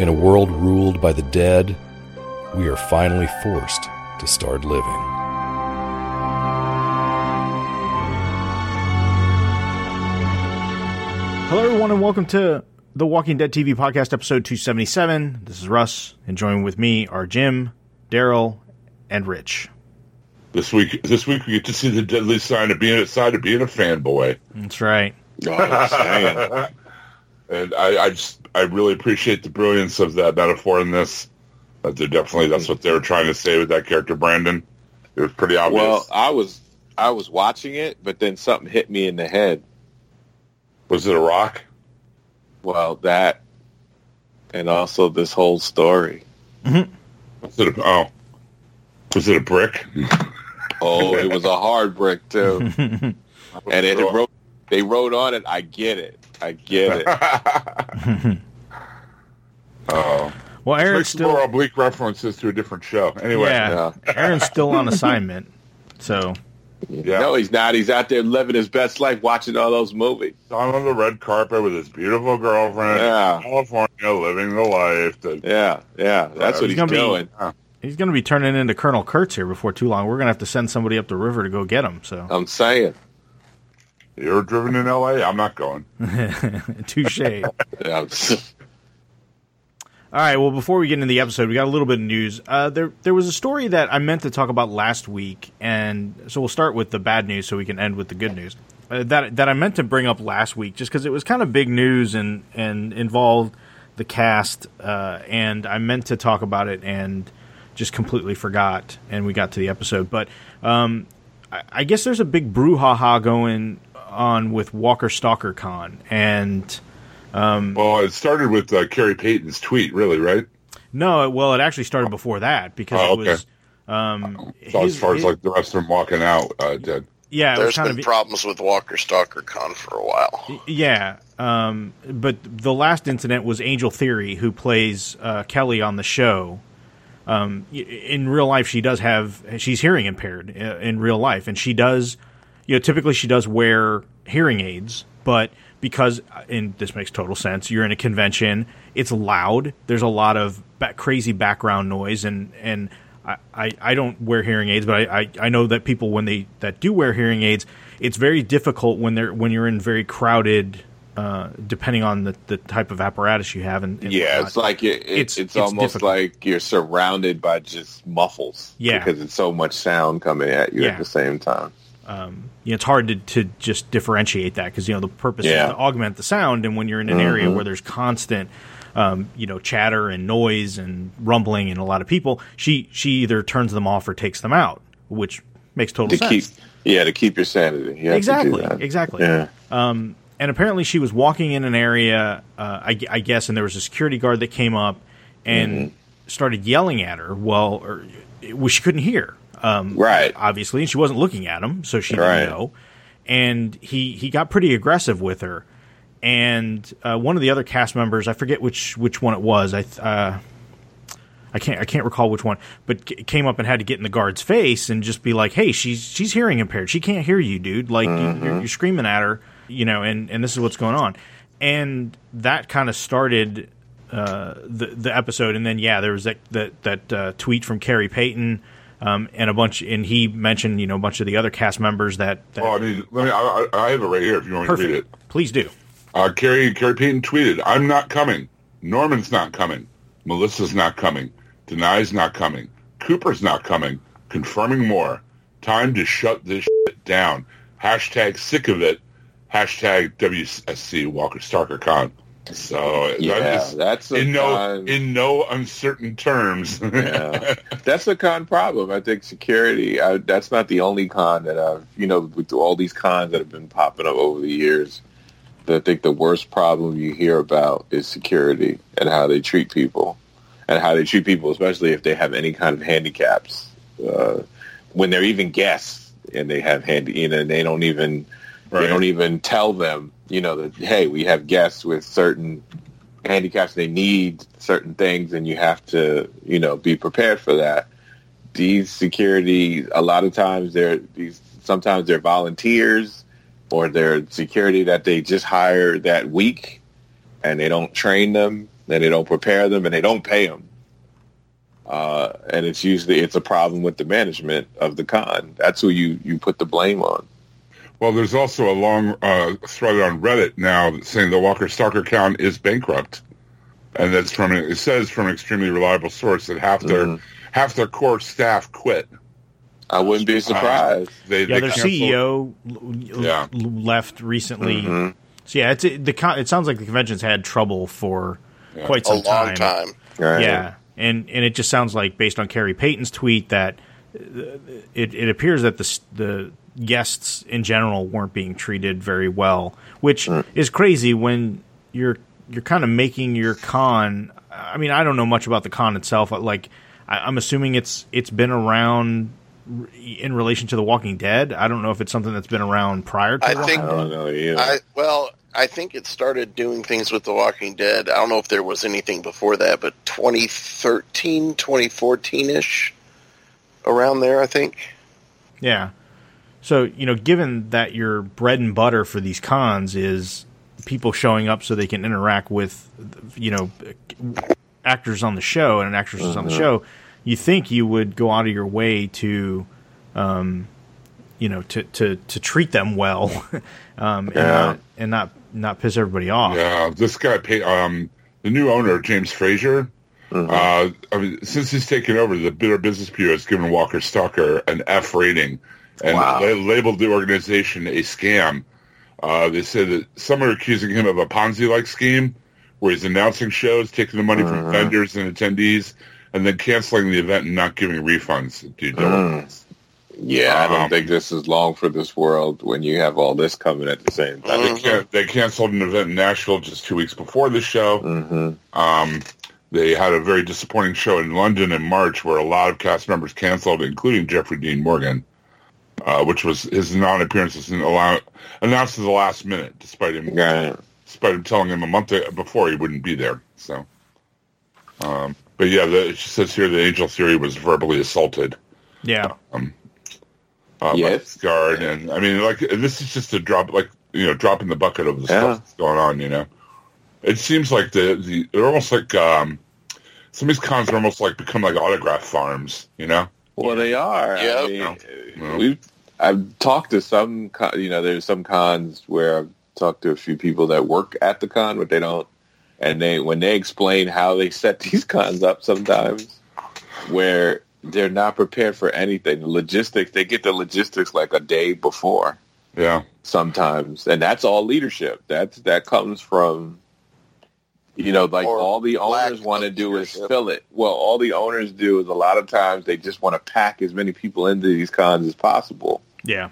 In a world ruled by the dead, we are finally forced to start living. Hello, everyone, and welcome to the Walking Dead TV podcast, episode 277. This is Russ, and joining with me are Jim, Daryl, and Rich. This week, this week we get to see the deadly sign of being a side of being a fanboy. That's right. Oh, and I, I just, I really appreciate the brilliance of that metaphor in this. That they're definitely that's what they were trying to say with that character, Brandon. It was pretty obvious. Well, I was I was watching it, but then something hit me in the head. was it a rock? Well, that, and also this whole story. Mm-hmm. Was it a, oh, was it a brick? Oh, it was a hard brick too, and it Cool. wrote. They wrote on it. I get it. I get it. Oh, Well, Aaron's Make some more still, oblique references to a different show. Anyway, yeah, Aaron's still on assignment. So, yeah. No, he's not. He's out there living his best life, watching all those movies. on on the red carpet with his beautiful girlfriend, Yeah. California, living the life. That, Yeah, yeah. That's what He's he's, gonna be- doing. he's going to be turning into Colonel Kurtz here before too long. We're going to have to send somebody up the river to go get him. So, I'm saying. You're driven in L.A. I'm not going. touche. Yeah, All right. Well, before we get into the episode, we got a little bit of news. Uh, there, there was a story that I meant to talk about last week, and so we'll start with the bad news, so we can end with the good news. Uh, that that I meant to bring up last week, just because it was kind of big news and and involved the cast, uh, and I meant to talk about it and just completely forgot, and we got to the episode. But um, I, I guess there's a big brouhaha going on with Walker Stalker Con, and Well, it started with uh, Khary Payton's tweet, really, right? No, well, it actually started before that because Oh, it was. Um, So his- as far as like the rest of them walking out, uh, did. yeah, it was There's kind been of problems with Walker Stalker Con for a while. yeah. Um, but the last incident was Angel Theory, who plays uh, Kelly on the show. Um, in real life, she does have she's hearing impaired uh, in real life, and she does, you know, typically she does wear hearing aids, but because and this makes total sense, you're in a convention, it's loud. There's a lot of ba- crazy background noise, and and I, I, I don't wear hearing aids, but I, I, I know that people when they that do wear hearing aids, it's very difficult when they're when you're in very crowded. Uh, depending on the, the type of apparatus you have, and, and yeah, whatnot. it's like you- it, It's- it's, it's almost difficult. like you're surrounded by just muffles. Yeah. because it's so much sound coming at you Yeah. at the same time. You know, it's hard to, to just differentiate that because you know the purpose Yeah. is to augment the sound, and when you're in an area where there's constant, um, you know, chatter and noise and rumbling and a lot of people, she she either turns them off or takes them out, which makes total To sense. keep, yeah, to keep your sanity. You have to do exactly, exactly. Yeah. and apparently she was walking in an area, uh, I, I guess, and there was a security guard that came up and Mm-hmm. started yelling at her. Well, or, well, she couldn't hear, um, Right. Obviously, and she wasn't looking at him, so she Right. didn't know. And he he got pretty aggressive with her. And uh, one of the other cast members, I forget which which one it was. I uh, I can't I can't recall which one, but c- came up and had to get in the guard's face and just be like, "Hey, she's she's hearing impaired. She can't hear you, dude. Like you, you're, you're screaming at her, you know, and and this is what's going on." And that kind of started uh, the the episode, and then yeah, there was that that that uh, tweet from Khary Payton. Um, and a bunch, and he mentioned, you know, a bunch of the other cast members that. that Well, I mean, let me. I, I have it right here. If you want me to read it. Please do. uh, Khary Khary Payton tweeted, "I'm not coming. Norman's not coming. Melissa's not coming. Danai's not coming. Cooper's not coming. Confirming more. Time to shut this shit down. Hashtag sick of it. Hashtag WSC Walker Stalker Con." So Yeah, that is that's a in no con- in no uncertain terms. Yeah. that's a con problem. I think security. I, that's not the only con that I've. You know, with all these cons that have been popping up over the years, I think the worst problem you hear about is security and how they treat people. and how they treat people, especially if they have any kind of handicaps. Uh, when they're even guests and they have handy, you know, and they don't even Right. they don't even tell them, you know, that hey, we have guests with certain handicaps. They need certain things, and you have to, you know, be prepared for that. These security, a lot of times they're these. Sometimes they're volunteers, or they're security that they just hire that week, and they don't train them, and they don't prepare them, and they don't pay them. Uh, and it's usually it's a problem with the management of the con. That's who you you put the blame on. Well, there's also a long uh, thread on Reddit now saying the Walker Stalker account is bankrupt, and that's from it says from an extremely reliable source that half their Mhm. half their core staff quit. I wouldn't be surprised. They, Yeah, they their canceled- CEO l- l- Yeah. left recently. Mhm. So yeah, it's the con- it sounds like the convention's had trouble for Yeah. quite A some long time. Right. Yeah, and and it just sounds like based on Khary Payton's tweet that uh, it, it appears that the the guests in general weren't being treated very well, which is crazy when you're you're kind of making your con. I mean, I don't know much about the con itself. Like, I, I'm assuming it's it's been around in relation to The Walking Dead. I don't know if it's something that's been around prior to. I The think- I don't know. I well, I think it started doing things with The Walking Dead. I don't know if there was anything before that, but 2013, 2014-ish, around there, I think. Yeah. So, you know, given that your bread and butter for these cons is people showing up so they can interact with, you know, actors on the show and actresses on the show, you think you would go out of your way to, um, you know, to, to, to treat them well, um, and Yeah. not, and not, not piss everybody off. Yeah, this guy paid um the new owner James Frazier. Uh, I mean, since he's taken over, the Better Business Bureau has given Walker Stalker an F rating and Wow. they labeled the organization a scam. Uh, they said that some are accusing him of a Ponzi-like scheme where he's announcing shows, taking the money from vendors and attendees, and then canceling the event and not giving refunds. Due diligence. yeah, I don't Um, think this is long for this world when you have all this coming at the same time. They, can- they canceled an event in Nashville just two weeks before the show. hmm Um, they had a very disappointing show in London in March where a lot of cast members canceled, including Jeffrey Dean Morgan, uh, which was his non-appearance was allow- announced at the last minute, despite him Right. despite him telling him a month before he wouldn't be there. So, um, but yeah, the, it says here the Angel Theory was verbally assaulted Yeah. uh, by Yes. this guard, and I mean, like this is just a drop, like you know, drop in the bucket of the Yeah. stuff that's going on. You know, it seems like the the they're almost like um, some of these cons are almost like become like autograph farms. You know, Well, they are. I Yeah. mean, Yeah. we've I've talked to some, con- you know, there's some cons where I've talked to a few people that work at the con, but they don't. And they when they explain how they set these cons up, sometimes where they're not prepared for anything, the logistics they get the logistics like a day before yeah, sometimes, and that's all leadership. That's that comes from. You know, like all the owners want to of do is fill it. Well, all the owners do is a lot of times they just want to pack as many people into these cons as possible. Yeah.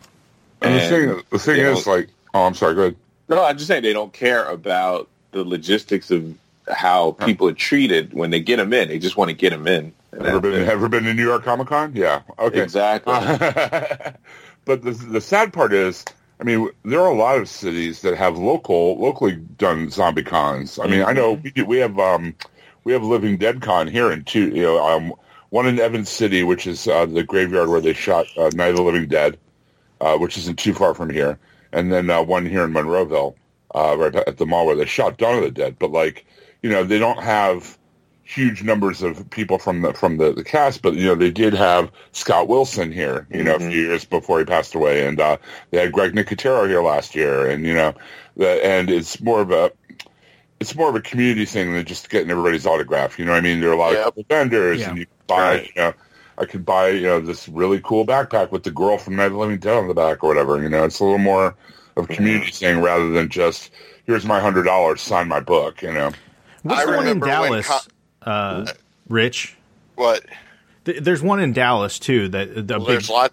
and, the thing the thing is like, oh, I'm sorry, go ahead. No, I'm just saying they don't care about the logistics of how people are treated when they get them in. They just want to get them in. And Ever been ever been to New York Comic Con? Yeah, okay, Exactly. but the the sad part is, I mean, there are a lot of cities that have local, locally done zombie cons. I mean, I know we do, we have um, we have Living Dead Con here in two, you know, um, one in Evans City, which is uh, the graveyard where they shot uh, Night of the Living Dead, uh, which isn't too far from here, and then uh, one here in Monroeville, uh, right at the mall where they shot Dawn of the Dead. But like, you know, they don't have huge numbers of people from the from the, the cast, but you know they did have Scott Wilson here, you know, a few years before he passed away, and uh, they had Greg Nicotero here last year, and you know, the, and it's more of a it's more of a community thing than just getting everybody's autograph. You know, what I mean, there are a lot Yep. of cool vendors, Yeah. and you can buy, Right. you know. I could buy, you know, this really cool backpack with the girl from Night of the Living Dead on the back or whatever. You know, it's a little more of a community thing rather than just here's my hundred dollars, sign my book. You know, What's I the one in remember when Dallas, co- uh, Rich? What? Th- There's one in Dallas too. That the Well, big, there's a lot.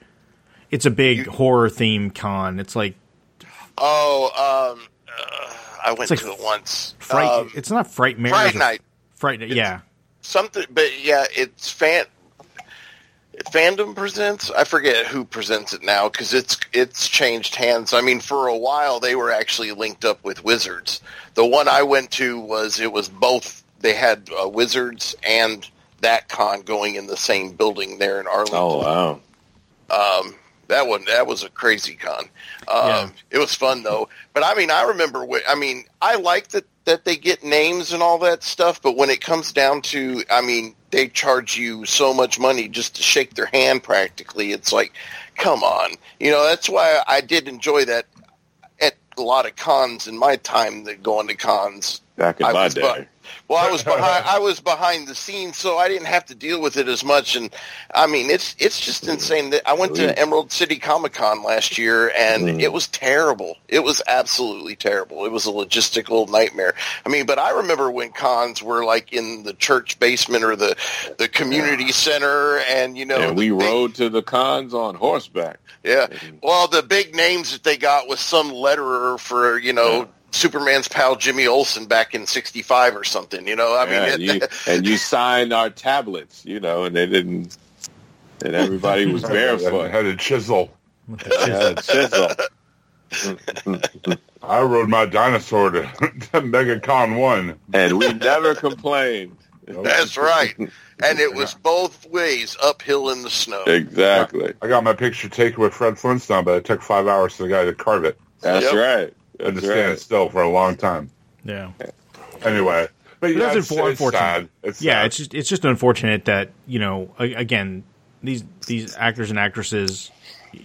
it's a big You- horror theme con. It's like Oh, um, uh, I went like to it once. fright. Um, it's not Frightmare. Fright it's a- Night. Yeah. something, but yeah, it's fan fandom presents. I forget who presents it now because it's it's changed hands. I mean, for a while they were actually linked up with Wizards. The one I went to was it was both. They had uh, Wizards and that con going in the same building there in Arlington. Oh wow. Um, that one that was a crazy con. Um, Yeah. It was fun though. But I mean, I remember. wh- I mean, I like that that they get names and all that stuff. But when it comes down to, I mean, they charge you so much money just to shake their hand. Practically, it's like, come on. You know, that's why I did enjoy that at a lot of cons in my time. That going to cons. Back in I my day. Well, I was behind. I was behind the scenes, so I didn't have to deal with it as much. And I mean, it's it's just hmm. insane that I went to Emerald City Comic Con last year, and hmm. it was terrible. It was absolutely terrible. It was a logistical nightmare. I mean, but I remember when cons were like in the church basement or the the community center, and you know, and we big- rode to the cons on horseback. yeah. Well, the big names that they got was some letterer for, you know, Superman's pal Jimmy Olsen back in 65 or something, you know? I Yeah, and, mean, you, and you signed our tablets, you know, and they didn't. And everybody was barefoot. Had a chisel. Yeah, chisel. I rode my dinosaur to, to MegaCon 1. And we never complained. that's right. And it was both ways uphill in the snow. Exactly. I got my picture taken with Fred Flintstone, but it took five hours for the guy to carve it. That's Yep. right. I had to stand right. still for a long time. Yeah. Anyway. But yeah, that's it's, unfor- it's unfortunate. sad. It's yeah, sad. it's just it's just unfortunate that you know again these these actors and actresses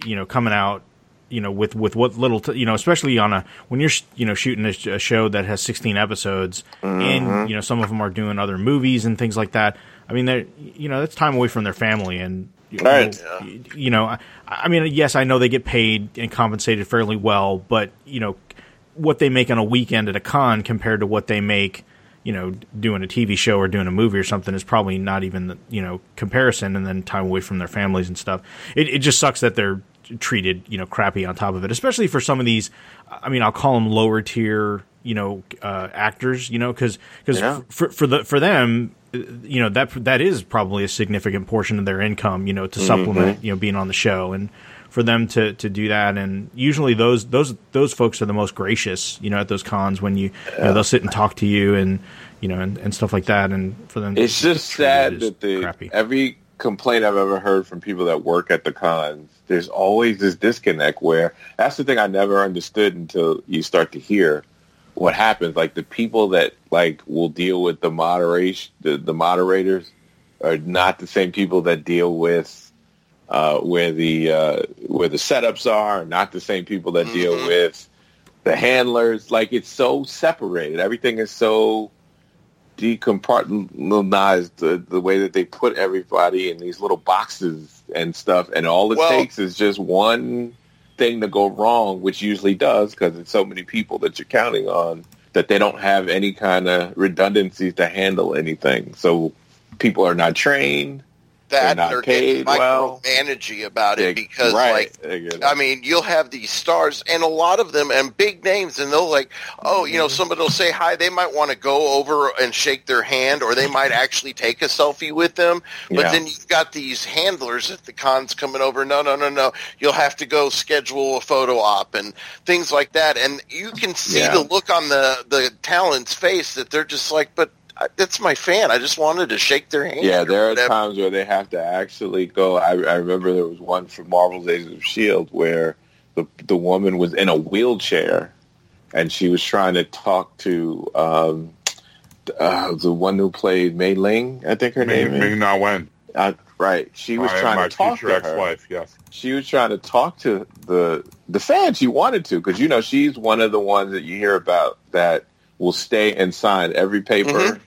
you know coming out you know with with what little t- you know especially on a when you're sh- you know shooting a, sh- a show that has 16 episodes and you know some of them are doing other movies and things like that. I mean, they're you know that's time away from their family and. You know, Right. you know, I, I mean, yes, I know they get paid and compensated fairly well, but you know, what they make on a weekend at a con compared to what they make, you know, doing a TV show or doing a movie or something is probably not even the, you know comparison. And then time away from their families and stuff. It, it just sucks that they're treated you know crappy on top of it, especially for some of these. I mean, I'll call them lower tier you know uh, actors. You know, because because Yeah. for for the for them. You know that that is probably a significant portion of their income. You know to supplement you know being on the show and for them to, to do that and usually those those those folks are the most gracious you know at those cons when you, you know, they'll sit and talk to you and you know and, and stuff like that and for them It's just sad that the crappy. every complaint I've ever heard from people that work at the cons, there's always this disconnect where that's the thing I never understood until you start to hear what happens. Like the people that like will deal with the moderation, the, the moderators are not the same people that deal with uh, where the uh, where the setups are, not the same people that deal Mhm. with the handlers. Like it's so separated. Everything is so decompartmentalized. The, the way that they put everybody in these little boxes and stuff, and all it Well- takes is just one thing to go wrong, which usually does because it's so many people that you're counting on that they don't have any kind of redundancies to handle anything. So people are not trained. That not they're getting paid well. about it They- because, right. like, I mean, you'll have these stars and a lot of them and big names, and they'll like, oh, you know, mm-hmm. somebody will say hi. They might want to go over and shake their hand, or they might actually take a selfie with them. But Yeah. then you've got these handlers at the cons coming over. No, no, no, no. You'll have to go schedule a photo op and things like that. And you can see Yeah. the look on the the talent's face that they're just like, but. I- That's my fan. I just wanted to shake their hand. Yeah, there are times where they have to actually go. I, I remember there was one from Marvel's Agents of Shield where the the woman was in a wheelchair and she was trying to talk to um, uh, the one who played Mei Ling. I think her Ming, name Ming is Na Wen. uh, right. She was my, trying to talk to her. ex-wife, yes. She was trying to talk to the the fan. She wanted to because you know she's one of the ones that you hear about that will stay and sign every paper. Mhm.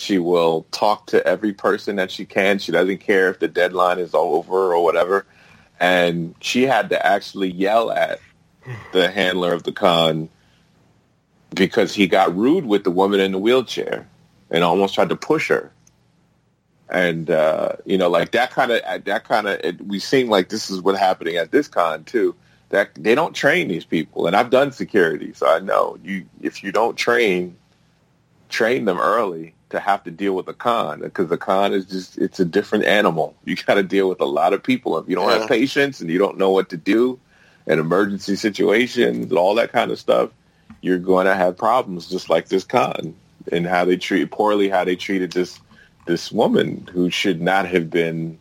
She will talk to every person that she can. She doesn't care if the deadline is over or whatever. And she had to actually yell at the handler of the con because he got rude with the woman in the wheelchair and almost tried to push her. And uh, you know, like that kind of that kind of we seem like this is what's happening at this con too. That they don't train these people, and I've done security, so I know you. If you don't train train them early to have to deal with a con because the con is just it's a different animal. You got to deal with a lot of people. If you don't Yeah. have patience and you don't know what to do in emergency situations, all that kind of stuff, you're going to have problems just like this con and how they treat poorly how they treated this this woman who should not have been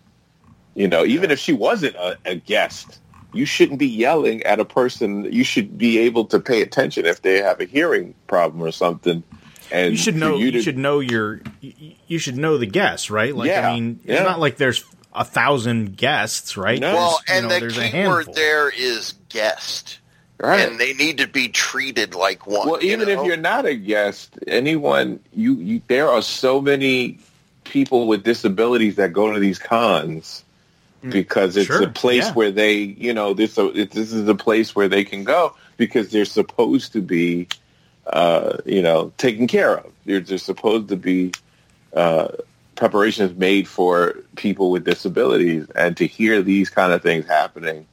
you know even if she wasn't a, a guest you shouldn't be yelling at a person you should be able to pay attention if they have a hearing problem or something and You should know. You, to- should know your. You, you should know the guests, right? Like, Yeah, I mean, it's yeah. not like there's a thousand guests, right? No. Well, There's, you and know, the there's key word there is guest. right And they need to be treated like one. well even know? if you're not a guest anyone you, you there are so many people with disabilities that go to these cons mm. because it's Sure, a place yeah. where they you know this this is a place where they can go because they're supposed to be uh, you know taken care of. They're, they're supposed to be uh, preparations made for people with disabilities and to hear these kind of things happening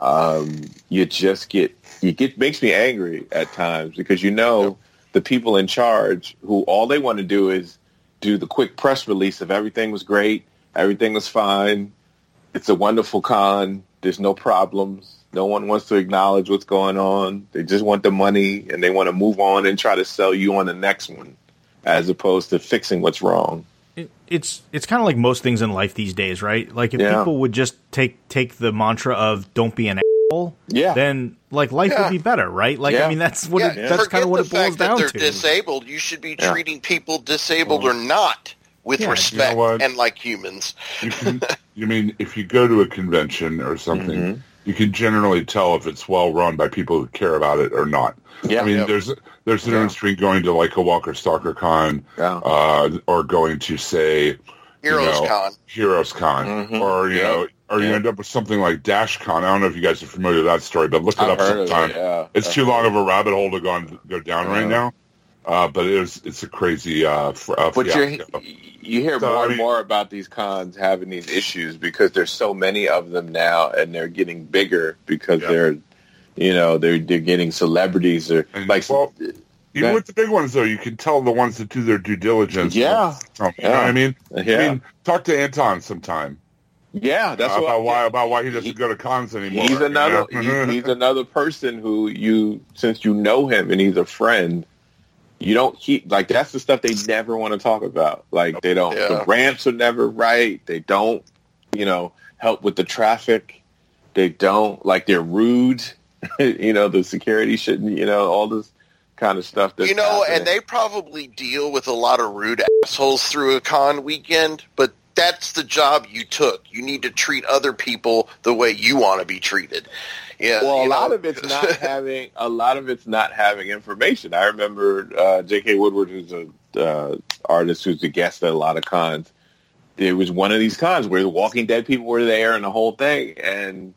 um, you just get you get makes me angry at times because you know the people in charge who all they want to do is do the quick press release of everything was great, everything was fine, it's a wonderful con, there's no problems, no one wants to acknowledge what's going on, they just want the money and they want to move on and try to sell you on the next one as opposed to fixing what's wrong. It- it's it's kind of like most things in life these days, right? Like if Yeah. people would just take take the mantra of "Don't be an asshole," Yeah. then like life Yeah. would be better, right? Like Yeah. I mean, that's what yeah, it, that's kind of what it boils fact down that to. they're disabled. You should be Yeah. treating people disabled or not with Yeah, you know respect and like humans. You can, you mean if you go to a convention or something, Mm-hmm. You can generally tell if it's well run by people who care about it or not. Yeah. I mean, Yep. there's there's an difference between going to like a Walker Stalker Con Yeah. uh, or going to say Heroes you know, Con. Heroes Con, Mhm. or you know, or you end up with something like Dash Con. I don't know if you guys are familiar with that story, but look it I've up sometime. it, yeah. It's too long of a rabbit hole to go on, go down right now. Uh, but it is it's a crazy uh, fr- uh, But you're, you hear So, more I and more about these cons having these issues because there's so many of them now, and they're getting bigger because Yeah. they're, you know, they're they're getting celebrities or And, like, well, Even Yeah. with the big ones, though, you can tell the ones that do their due diligence. Yeah. Um, you know Yeah. what I mean? Yeah. I mean, talk to Anton sometime yeah, that's uh, what about why about why he doesn't He- go to cons anymore. he's you another know? he- he's another person who you since you know him and he's a friend you don't keep like that's the stuff they never want to talk about like they don't Yeah. the ramps are never right they don't you know help with the traffic they don't like they're rude you know the security shouldn't you know all this kind of stuff that's You know, happening. and they probably deal with a lot of rude assholes through a con weekend, but that's the job you took. You need to treat other people the way you want to be treated. Yeah. well, a you lot know. of it's not having a lot of it's not having information. I remember uh, J.K. Woodward, who's a uh, artist who's a guest at a lot of cons. There was one of these cons where the Walking Dead people were there and the whole thing, and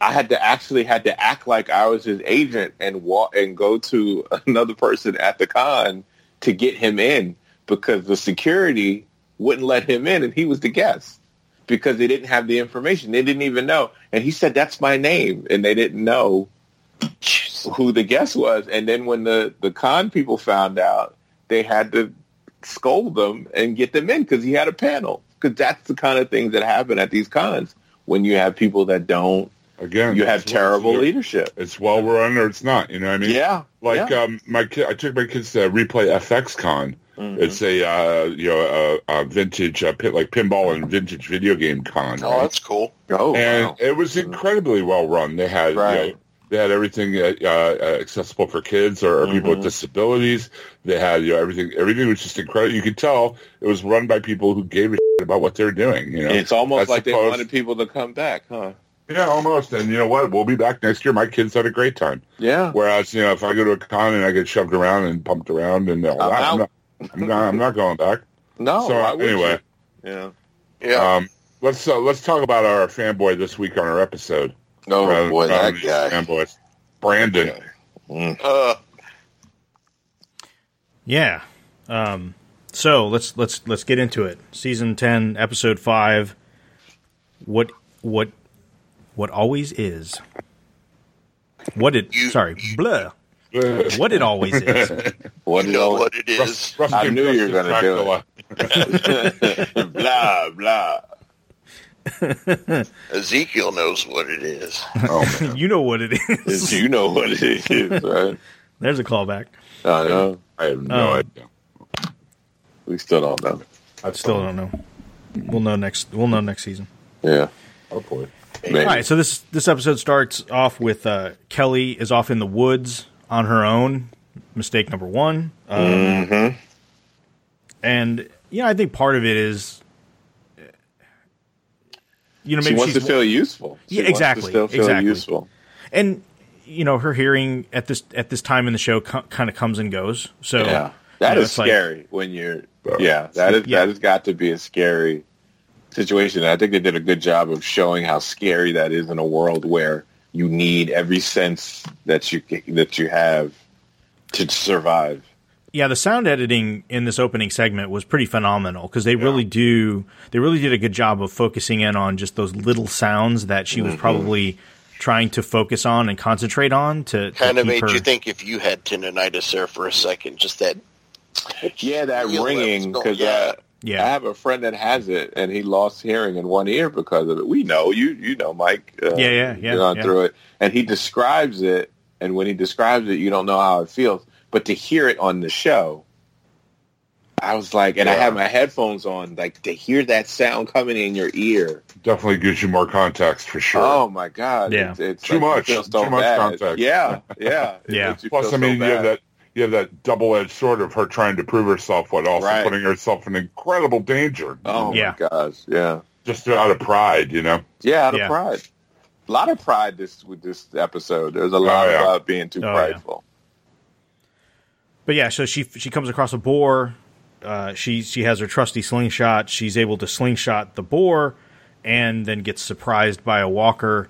I had to actually had to act like I was his agent and walk and go to another person at the con to get him in because the security wouldn't let him in, and he was the guest because they didn't have the information. They didn't even know. And he said, that's my name. And they didn't know who the guest was. And then when the, the con people found out, they had to scold them and get them in because he had a panel. Because that's the kind of things that happen at these cons when you have people that don't, Again, you have terrible leadership. It's well run or it's not. You know what I mean? Yeah. Like yeah. um, my kid, I took my kids to Replay FX Con. Mhm. It's a uh, you know a, a vintage uh, pit, like pinball and vintage video game con. Oh, right? that's cool. oh, and wow. it was incredibly well run. They had you know, they had everything uh, uh, accessible for kids or, or people with Mhm. disabilities. They had you know everything. Everything was just incredible. You could tell it was run by people who gave a shit about what they're doing. You know, it's almost That's like they wanted people to come back, huh? yeah, almost. And you know what? We'll be back next year. My kids had a great time. Yeah. Whereas you know, if I go to a con and I get shoved around and pumped around and all I'm that, I'm not, I'm not. Going back. No. so why would anyway, you? Yeah. Yeah. um, let's uh, let's talk about our fanboy this week on our episode. Oh, Rather- boy, rather that guy. fanboys. Brandon. Mm. uh, Yeah. Um, so let's let's let's get into it. Season ten, episode five. What what what always is? What did? You- sorry, blah. what it always is. What You you know know? what it is. Rusty I knew you were gonna do it. blah blah. Ezekiel knows what it is. Oh, man. You know what it is. You know what it is, right? There's a callback. I know. I have no Um, idea. We still don't know. I still don't know. We'll know next. We'll know next season. Yeah. Oh, boy. Maybe. All right. So this this episode starts off with uh, Kelly is off in the woods on her own. Mistake number one. Um, Mm-hmm. And yeah, I think part of it is, you know, maybe She wants to feel useful. She Yeah, wants to exactly, feel exactly. useful. and you know her hearing at this at this time in the show co- kind of comes and goes. So Yeah. you know, is it's like- scary when you're. Yeah, that is Yeah. that has got to be a scary situation. And I think they did a good job of showing how scary that is in a world where you need every sense that you that you have to survive. yeah, the sound editing in this opening segment was pretty phenomenal because they really do they really did a good job of focusing in on just those little sounds that she was Mm-hmm. probably trying to focus on and concentrate on to, to Kind of keep made her. you think if you had tinnitus there for a second, just that. Yeah, that ringing because yeah. Yeah. I have a friend that has it, and he lost hearing in one ear because of it. We know you, you know, Mike. Uh, Yeah, yeah, yeah, Gone yeah. through it, and he describes it, and when he describes it, you don't know how it feels, but to hear it on the show, I was like, and I Yeah. had my headphones on, like to hear that sound coming in your ear. Definitely gives you more context for sure. Oh my god! Yeah. it's, it's Too like, much. feel so Too much bad. context. Yeah, yeah, Yeah. Plus, I mean, so you have that you have that double-edged sword of her trying to prove herself, but also Right. putting herself in incredible danger. Oh Yeah. my gosh! Yeah, just out of pride, you know. yeah, out of Yeah. pride. A lot of pride this with this episode. There's a lot Oh, yeah. about being too Oh, yeah. prideful. But yeah, so she she comes across a boar. Uh, she she has her trusty slingshot. She's able to slingshot the boar, and then gets surprised by a walker.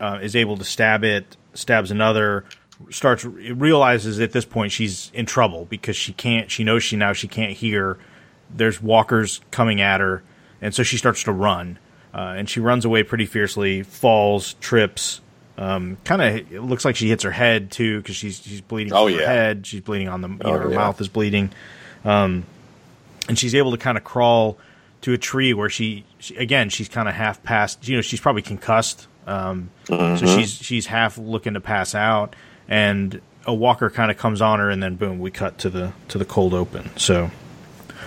Uh, is able to stab it. Stabs another. Starts realizes at this point she's in trouble because she can't. She knows she now she can't hear. There's walkers coming at her, and so she starts to run. Uh, and she runs away pretty fiercely. Falls, trips. Um, kind of it looks like she hits her head too because she's she's bleeding Oh, from her yeah. head. She's bleeding on the you Oh, know, her yeah. mouth is bleeding, um, and she's able to kind of crawl to a tree where she, she again she's kind of half past. You know she's probably concussed, um, Mm-hmm. so she's she's half looking to pass out, and a walker kind of comes on her, and then boom, we cut to the to the cold open. So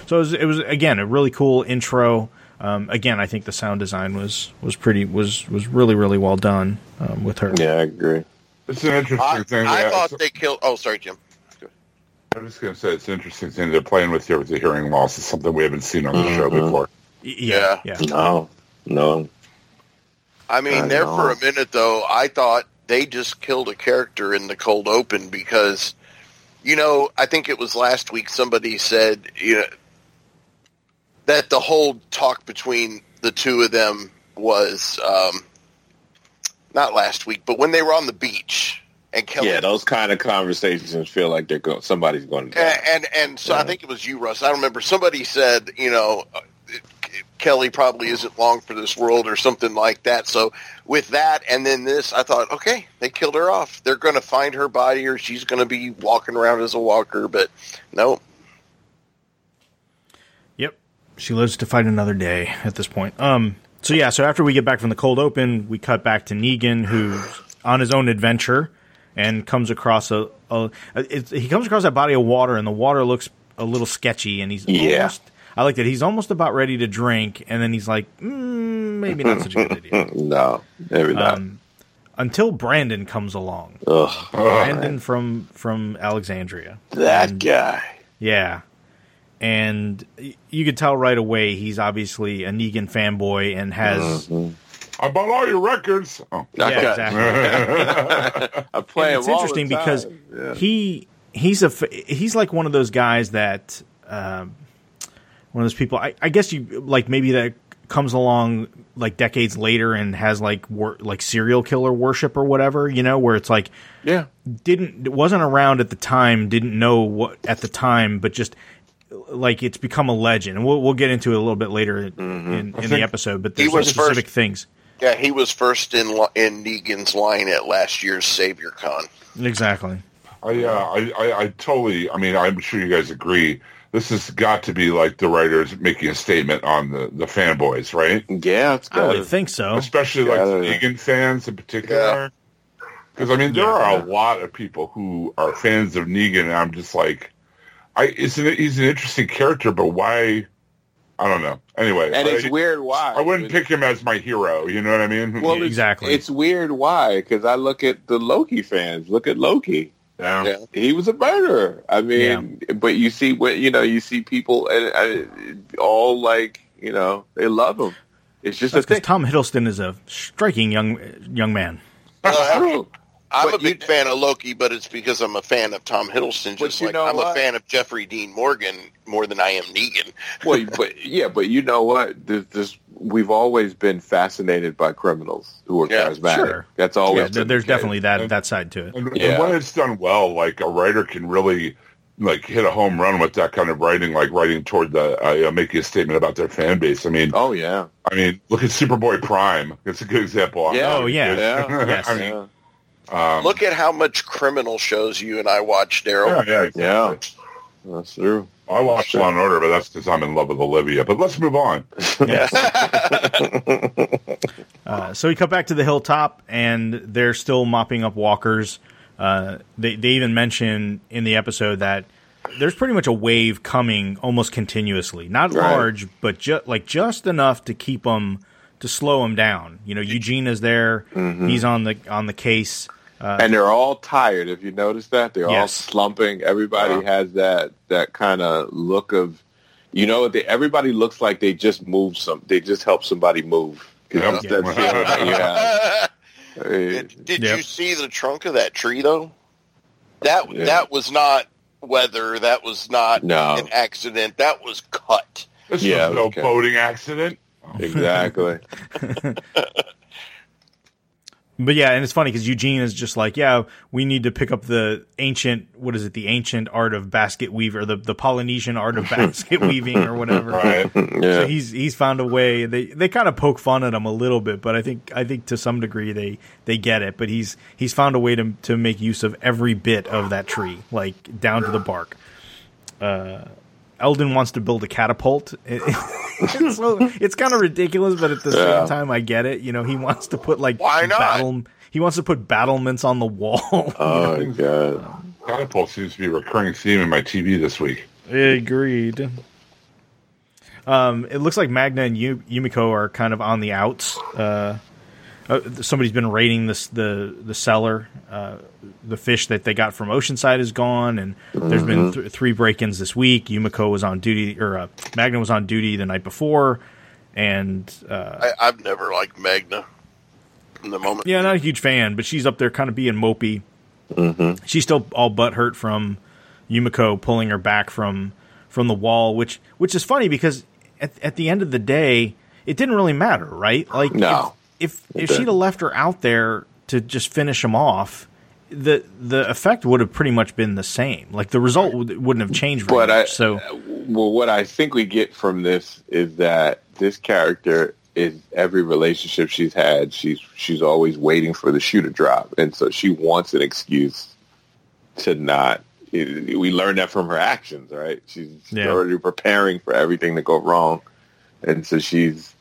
so it was, it was again a really cool intro. Um, again, I think the sound design was was pretty was was really really well done um, with her. Yeah, I agree. It's an interesting I, thing. I thought it's- they killed. Oh, sorry, Jim. I'm just going to say it's an interesting thing they're playing with here with the hearing loss. It's something we haven't seen on the show Mm-hmm. before. Yeah, yeah. No, no. I mean, I there know. for a minute though, I thought they just killed a character in the cold open because, you know, I think it was last week somebody said, you know, that the whole talk between the two of them was um, not last week, but when they were on the beach and Kelly. Yeah, those kind of conversations feel like they're going. Somebody's going to. and, and and so I think it was you, Russ. I remember. Somebody said, you know, Kelly probably isn't long for this world or something like that. So with that and then this, I thought, okay, they killed her off. They're going to find her body, or she's going to be walking around as a walker. But no, Yep. She lives to fight another day at this point. Um so yeah, so after we get back from the cold open, we cut back to Negan who's on his own adventure and comes across a, a it, he comes across that body of water and the water looks a little sketchy and he's Yeah. almost I like that he's almost about ready to drink and then he's like, mm, maybe not such a good idea. no, maybe not. Um, until Brandon comes along. Ugh, Brandon from from Alexandria. that guy. Yeah. And you could tell right away he's obviously a Negan fanboy and has. I bought all your records. Oh. Yeah, exactly. I play And it's all interesting the because. Yeah. he he's a he's like one of those guys that um, one of those people. I, I guess you like maybe that comes along like decades later and has like wor- like serial killer worship or whatever. You know, where it's like yeah, didn't wasn't around at the time, didn't know what at the time, but just like it's become a legend. And we'll we'll get into it a little bit later in, in, in the episode. But he there's was specific first. things. yeah, he was first in in Negan's line at last year's Savior Con. Exactly. I, uh, I, I, I totally. I mean, I'm sure you guys agree. This has got to be like the writers making a statement on the the fanboys, right? Yeah, it's I would think so. Especially like Yeah. Negan fans in particular. Because I mean, there are a lot of people who are fans of Negan, and I'm just like, I it's an, he's an interesting character, but why? I don't know. Anyway, And it's I, weird why. I wouldn't pick him as my hero. You know what I mean? Well, it's- Exactly. It's weird why because I look at the Loki fans. Look at Loki. Yeah. Yeah. He was a murderer. I mean, but you see what you know. You see people and uh, all like you know they love him. It's just because. Tom Hiddleston is a striking young young man. True. I'm But a big you- fan of Loki, but it's because I'm a fan of Tom Hiddleston. Just you like know I'm what? a fan of Jeffrey Dean Morgan more than I am Negan. well, but yeah, but you know what? There's, there's, we've always been fascinated by criminals who are Yeah, charismatic. sure. That's always Yeah, there- been there's the definitely that that side to it. And, and Yeah. when it's done well, like a writer can really like hit a home run with that kind of writing, like writing toward the uh, you know, making a statement about their fan base. I mean, Oh yeah, I mean, look at Superboy Prime. It's a good example. Yeah. Oh, yeah. yeah, Yes. I mean, yeah. Um, Look at how much criminal shows you and I watch, Daryl. yeah, yeah, exactly. Yeah. That's true. I watched Law and Order, but that's because I'm in love with Olivia. But let's move on. Uh, so we cut back to the hilltop, and they're still mopping up walkers. Uh, they they even mention in the episode that there's pretty much a wave coming almost continuously, not Right. large, but just like just enough to keep them to slow them down. You know, Eugene is there; Mm-hmm. he's on the on the case. Uh, and they're all tired. If you notice that, they're all slumping. Everybody has that that kind of look of, you know, they, everybody looks like they just moved some. They just helped somebody move. Yep. that's that feeling that you have. Uh, Did, did Yep. you see the trunk of that tree though? That Yeah. that was not weather. That was not No. an accident. That was cut. This Yeah, was no okay. boating accident. Exactly. But yeah, and it's funny because Eugene is just like, yeah, we need to pick up the ancient, what is it, the ancient art of basket weaver, the the Polynesian art of basket weaving or whatever. Right. So he's he's found a way. They they kind of poke fun at him a little bit, but I think I think to some degree they they get it. But he's he's found a way to to make use of every bit of that tree, like down to the bark. Uh, Alden wants to build a catapult. It- it's so, it's kind of ridiculous, but at the Yeah. same time, I get it. You know, he wants to put like Why not? battle. He wants to put battlements on the wall. Oh my god. Catapult seems to be a recurring theme in my TV this week. Agreed. Um, it looks like Magna and Yu- Yumiko are kind of on the outs. Uh, uh, somebody's been raiding this the the cellar. Uh, the fish that they got from Oceanside is gone, and there's been th- three break-ins this week. Yumiko was on duty, or uh, Magna was on duty the night before, and uh, I, I've never liked Magna. In the moment, yeah, not a huge fan, but she's up there kind of being mopey. She's still all butt hurt from Yumiko pulling her back from from the wall, which which is funny because at at the end of the day, it didn't really matter, right? Like No. If if, if she'd have left her out there to just finish him off, the the effect would have pretty much been the same. Like the result would, wouldn't have changed But I, much. so uh, well, what I think we get from this is that this character is every relationship she's had. She's she's always waiting for the shoe to drop, and so she wants an excuse to not. We learned that from her actions, right? She's Yeah. already preparing for everything to go wrong, and so she's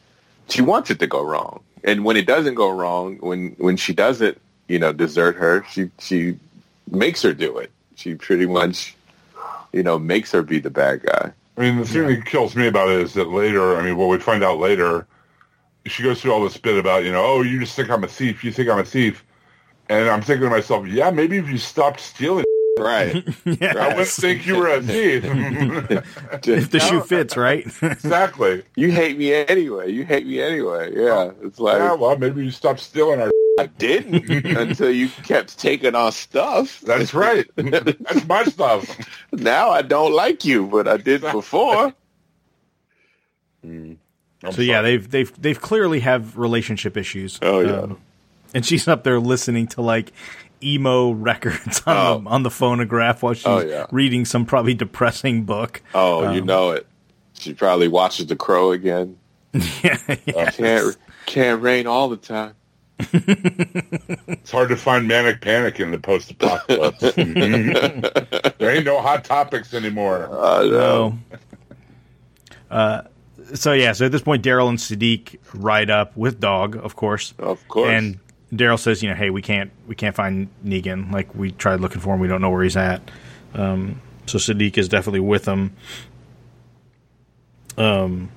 she wants it to go wrong. And when it doesn't go wrong, when when she doesn't, you know, desert her, she she makes her do it. She pretty much, you know, makes her be the bad guy. I mean, the thing that kills me about it is that later, I mean, what we find out later, she goes through all this bit about, you know, oh, you just think I'm a thief. You think I'm a thief. And I'm thinking to myself, yeah, maybe if you stopped stealing, Right. yeah, I wouldn't think you were a thief. if the shoe fits, right? exactly. you hate me anyway. You hate me anyway. Yeah. It's like Yeah, well, maybe you stopped stealing our. I didn't until you kept taking our stuff. That's right. That's my stuff. Now I don't like you, but I did before. Hmm. I'm so yeah, they've they've they've clearly have relationship issues. Oh, yeah. Um, and she's up there listening to like emo records on Oh. the on the phonograph while she's Oh, yeah. reading some probably depressing book. Oh, you know it. She probably watches The Crow again. yeah, yeah. Can't can't rain all the time. it's hard to find manic panic in the post-apocalypse. Mhm. there ain't no hot topics anymore. I know. Uh, so yeah, so at this point, Daryl and Siddiq ride up with Dog, of course, Of course. and Daryl says, "You know, hey, we can't we can't find Negan. Like we tried looking for him, we don't know where he's at." Um, so Siddiq is definitely with them. Um,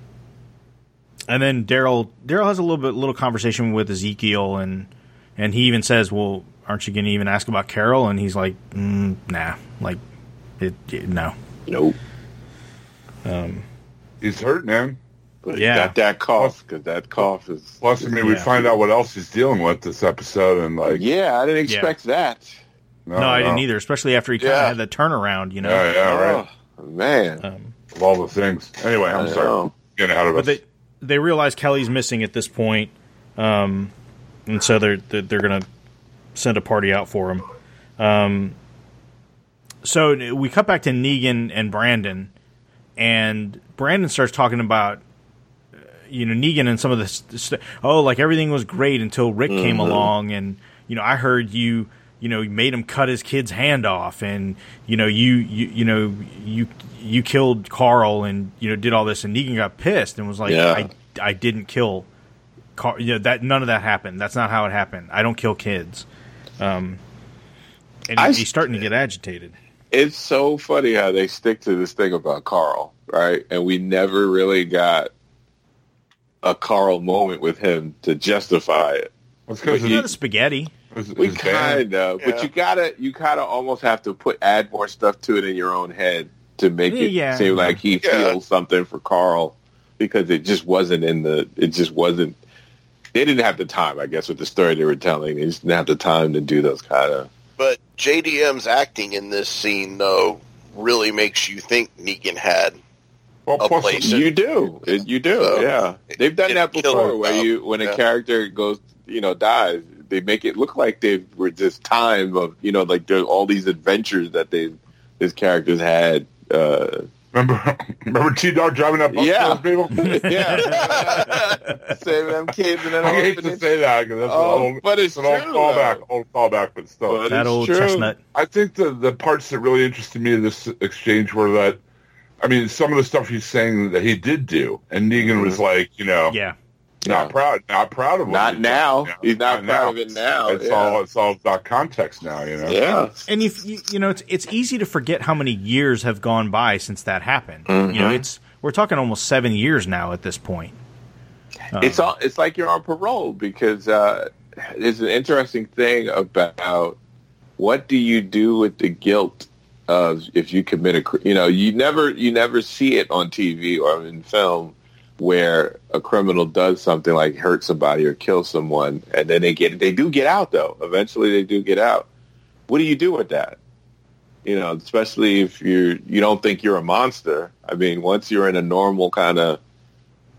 and then Daryl Daryl has a little bit little conversation with Ezekiel, and and he even says, "Well, aren't you going to even ask about Carol?" And he's like, mm, "Nah, like it, it no." nope. He's hurt, man. But Yeah. he got that cough because that cough is. Plus, I mean, we find out what else he's dealing with this episode, and like, Yeah, I didn't expect that. no, No, I no. didn't either. Especially after he kind of had the turnaround, you know. Yeah, yeah, right. Oh, man. Um, Of all the things. Anyway, I'm sorry, know. getting ahead of but us. they they realize Kelly's missing at this point, um, and so they're they're, they're going to send a party out for him. Um, so we cut back to Negan and Brandon, and Brandon starts talking about. You know Negan and some of this. St- oh, like everything was great until Rick came along, and you know I heard you. You know, you made him cut his kid's hand off, and you know you you you know you you killed Carl, and you know did all this, and Negan got pissed and was like, Yeah. I I didn't kill Carl. You know that none of that happened. That's not how it happened. I don't kill kids. Um, and he- I he's starting to get agitated. It's so funny how they stick to this thing about Carl, right? And we never really got a Carl moment with him to justify it. That's because He's not a spaghetti. We kind of, Yeah. but you gotta, you kind of almost have to put add more stuff to it in your own head to make it Yeah. seem like he Yeah. feels something for Carl because it just wasn't in the, it just wasn't. They didn't have the time, I guess, with the story they were telling. They just didn't have the time to do those kind of. But JDM's acting in this scene, though, really makes you think Negan had well, a plus, place. You do, It- you do, So, yeah. They've done that before, him, where though. you, when a character goes, you know, dies, they make it look like they were just time of, you know, like there's all these adventures that they, these characters had. Uh, remember, remember T Dog driving up bus Yeah. for those people? yeah, save them kids and then I hate to say that because that's Oh, an old, but it's an old true, callback, though. old callback, but still. But that old true. chestnut. I think the the parts that really interested me in this exchange were that, I mean, some of the stuff he's saying that he did do, and Negan was like, you know, Yeah. not Yeah. proud, not proud of what Not he did. now. Yeah, He's not proud of it now. It's Yeah. all it's all about context now, you know. Yeah, And if you, you know, it's it's easy to forget how many years have gone by since that happened. You know, Mhm. it's we're talking almost seven years now at this point. it's all. It's like you're on parole because uh, there's an interesting thing about what do you do with the guilt of if you commit a. You know, you never you never see it on TV or in film where a criminal does something like hurt somebody or kill someone, and then they get they do get out though. Eventually, they do get out. What do you do with that? You know, especially if you you don't think you're a monster. I mean, once you're in a normal kind of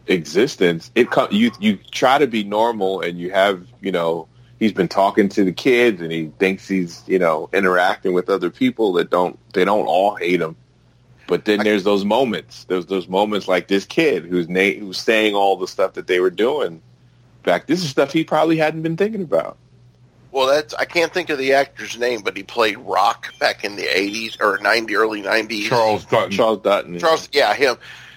existence, it you you try to be normal, and you have you know he's been talking to the kids, and he thinks he's you know interacting with other people that don't they don't all hate him. But then there's those moments. There's those moments like this kid who's na- who's saying all the stuff that they were doing. Back, this is stuff he probably hadn't been thinking about. Well, that's I can't think of the actor's name, but he played Roc back in the '80s or '90 early '90s. Charles Dutton. Charles Dutton, Charles, yeah, him.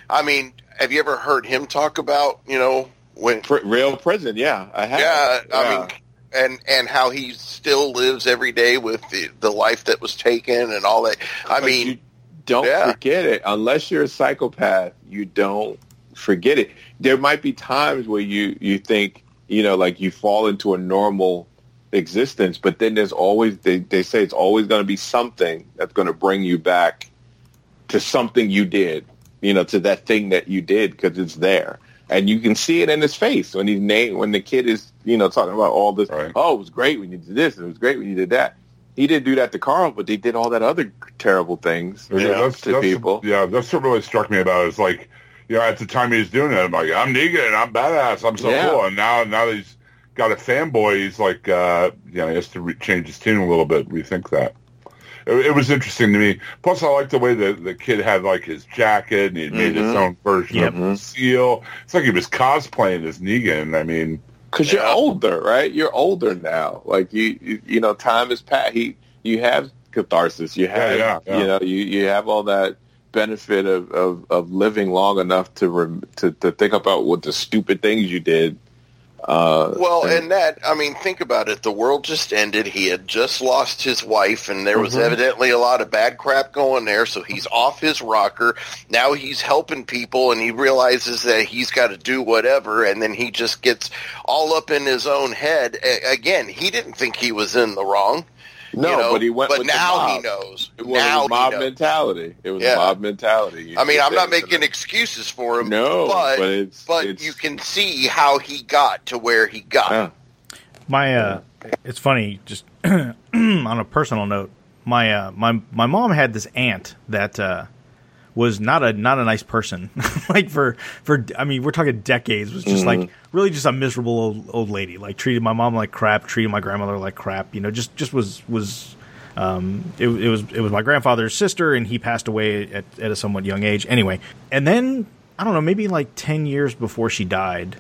I mean, have you ever heard him talk about you know when? Pr- real prison. Yeah, I have. Yeah, I mean, and and how he still lives every day with the, the life that was taken and all that. I But mean, don't yeah. forget it unless you're a psychopath. You don't forget it. There might be times where you you think you know like you fall into a normal existence, but then there's always they they say it's always going to be something that's going to bring you back to something you did. You know, to that thing that you did because it's there. And you can see it in his face when he's when the kid is, you know, talking about all this. Right. Oh, it was great when you did this. It was great when you did that. He didn't do that to Carl, but they did all that other terrible things Yeah, that's, to that's, people. Yeah, that's what really struck me about it. It's like, you know, at the time he was doing it, I'm like, I'm Negan, I'm badass, I'm so Yeah. cool. And now, now that he's got a fanboy, he's like, uh, you know, he has to re- change his tune a little bit, rethink that. It, it was interesting to me. Plus, I like the way the, the kid had like his jacket and he made his Mhm. own version Yep. of the seal. It's like he was cosplaying as Negan. I mean, because you're older, right? You're older now. Like you, you, you know, time has passed. He, you have catharsis. You have, yeah, yeah. you know, you you have all that benefit of, of, of living long enough to, rem, to to think about what the stupid things you did. Uh, Well, and that, I mean, think about it. The world just ended. He had just lost his wife, and there was Mhm. evidently a lot of bad crap going there. So he's off his rocker. Now he's helping people, and he realizes that he's got to do whatever, and then he just gets all up in his own head. A- again, he didn't think he was in the wrong. No, you know, but he went. But with the now he knows. It was now a mob mentality. It was Yeah. a mob mentality. You I mean, I'm not making to- excuses for him. No, but but it's- but it's- you can see how he got to where he got. Yeah. My uh, it's funny. Just on a personal note, my uh, my my mom had this aunt that uh, was not a not a nice person. like for for I mean, we're talking decades. Was just like really just a miserable old, old lady. Like treated my mom like crap. Treated my grandmother like crap. You know, just just was was. Um, it, it was it was my grandfather's sister, and he passed away at, at a somewhat young age. Anyway, and then I don't know, maybe like ten years before she died,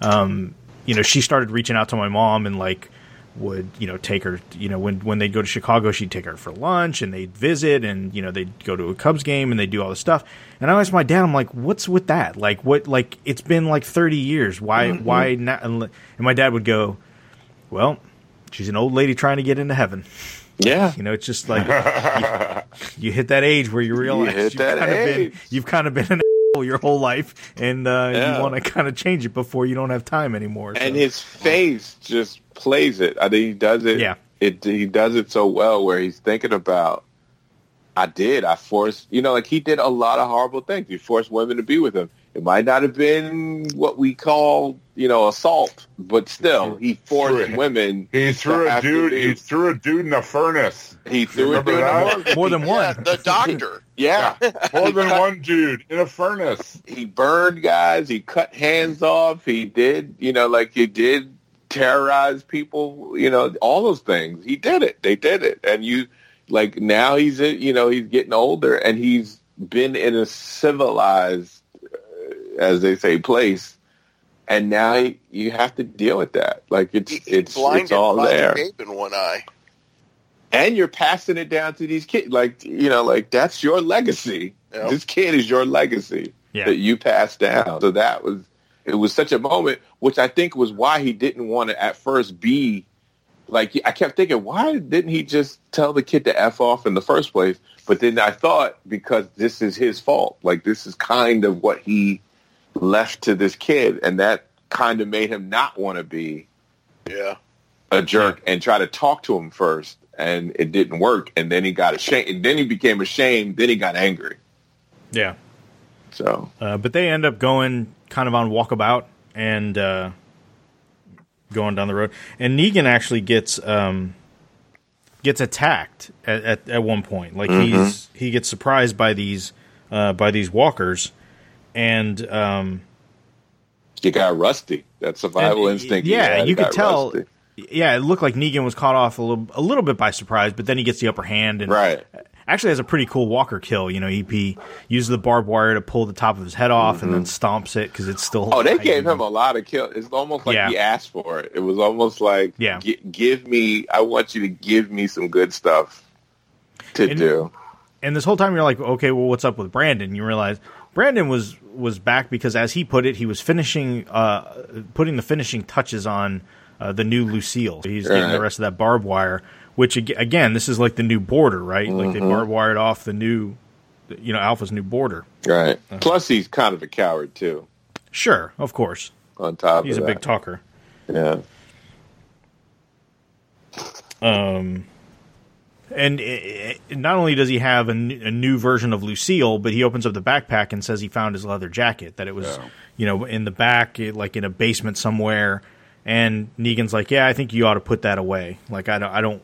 um, you know, she started reaching out to my mom and like would you know take her you know when when they'd go to Chicago she'd take her for lunch and they'd visit and you know they'd go to a Cubs game and they'd do all this stuff. And I asked my dad I'm like what's with that? Like what like it's been like 30 years. Why mm-hmm. why not? And my dad would go well she's an old lady trying to get into heaven. Yeah. you know it's just like you, you hit that age where you realize hit you've that kind of age. been you've kind of been an your whole life and uh, Yeah. you want to kind of change it before you don't have time anymore and his face just plays it. I think he does it. Yeah. it he does it so well where he's thinking about. I did. I forced. You know, like he did a lot of horrible things. He forced women to be with him. It might not have been what we call, you know, assault, but still, he forced Sure. women. He threw a have to dude. be- He threw a dude in a furnace. He threw it Remember in that? more than one Yeah, the doctor. Yeah. More than one dude in a furnace. he burned guys. He cut hands off. He did, you know, like he did terrorize people. You know, all those things. He did it. They did it. And you, like, now he's, a- you know, he's getting older and he's been in a civilized, as they say, place. And now he, you have to deal with that. Like it's He- he it's it's all by the there, in one eye. and you're passing it down to these kids. Like you know, like that's your legacy. Yeah. This kid is your legacy Yeah. that you passed down. So that was it was such a moment, which I think was why he didn't want to at first be like I kept thinking, why didn't he just tell the kid to f off in the first place? But then I thought because this is his fault, like this is kind of what he left to this kid, and that kind of made him not want to be Yeah. a jerk and try to talk to him first, and it didn't work. And then he got ashamed. And then he became ashamed. Then he got angry. yeah So Uh, but they end up going kind of on walkabout and uh, going down the road. And Negan actually gets um, gets attacked at, at, at one point. Like he's he gets surprised by these uh, by these walkers, and um, you got rusty. That survival and- instinct. Yeah, had you could tell. rusty. Yeah, it looked like Negan was caught off a little a little bit by surprise, but then he gets the upper hand and Right. actually has a pretty cool Walker kill. You know, he, he uses the barbed wire to pull the top of his head off and then stomps it because it's still. Oh, they gave him a lot of kill. It's almost like Yeah. he asked for it. It was almost like, Yeah. "Gi- give me. I want you to give me some good stuff to And- do. and this whole time you're like, okay, well, what's up with Brandon? You realize Brandon was was back because, as he put it, he was finishing, uh, putting the finishing touches on uh, the new Lucille. He's getting the rest of that barbed wire. Which again, this is like the new border, right? Like Mm-hmm. they barbed wired off the new, you know, Alpha's new border. Right. Uh-huh. Plus, he's kind of a coward too. Sure, of course, On top, he's a that. big talker. Yeah. Um, and i i not only does he have a, n- a new version of Lucille, but he opens up the backpack and says he found his leather jacket. That it was, Yeah. you know, in the back, like in a basement somewhere. And Negan's like, "Yeah, I think you ought to put that away. Like, I don't, I don't,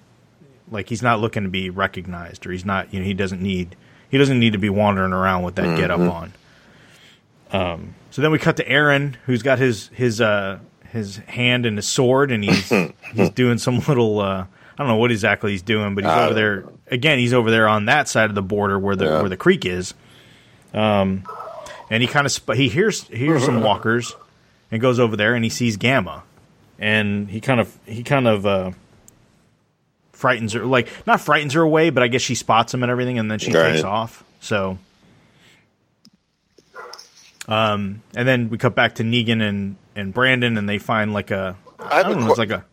like, he's not looking to be recognized, or he's not, you know, he doesn't need, he doesn't need to be wandering around with that get up on." Um. So then we cut to Aaron, who's got his his uh his hand and his sword, and he's he's doing some little. uh I don't know what exactly he's doing, but he's I over there again. He's over there on that side of the border where the Yeah. where the creek is. Um, and he kind of sp- he hears hears some walkers, and goes over there and he sees Gamma, and he kind of he kind of uh, frightens her, like not frightens her away, but I guess she spots him and everything, and then she Right. takes off. So, um, and then we cut back to Negan and and Brandon, and they find like a I I don't know, que- it's like a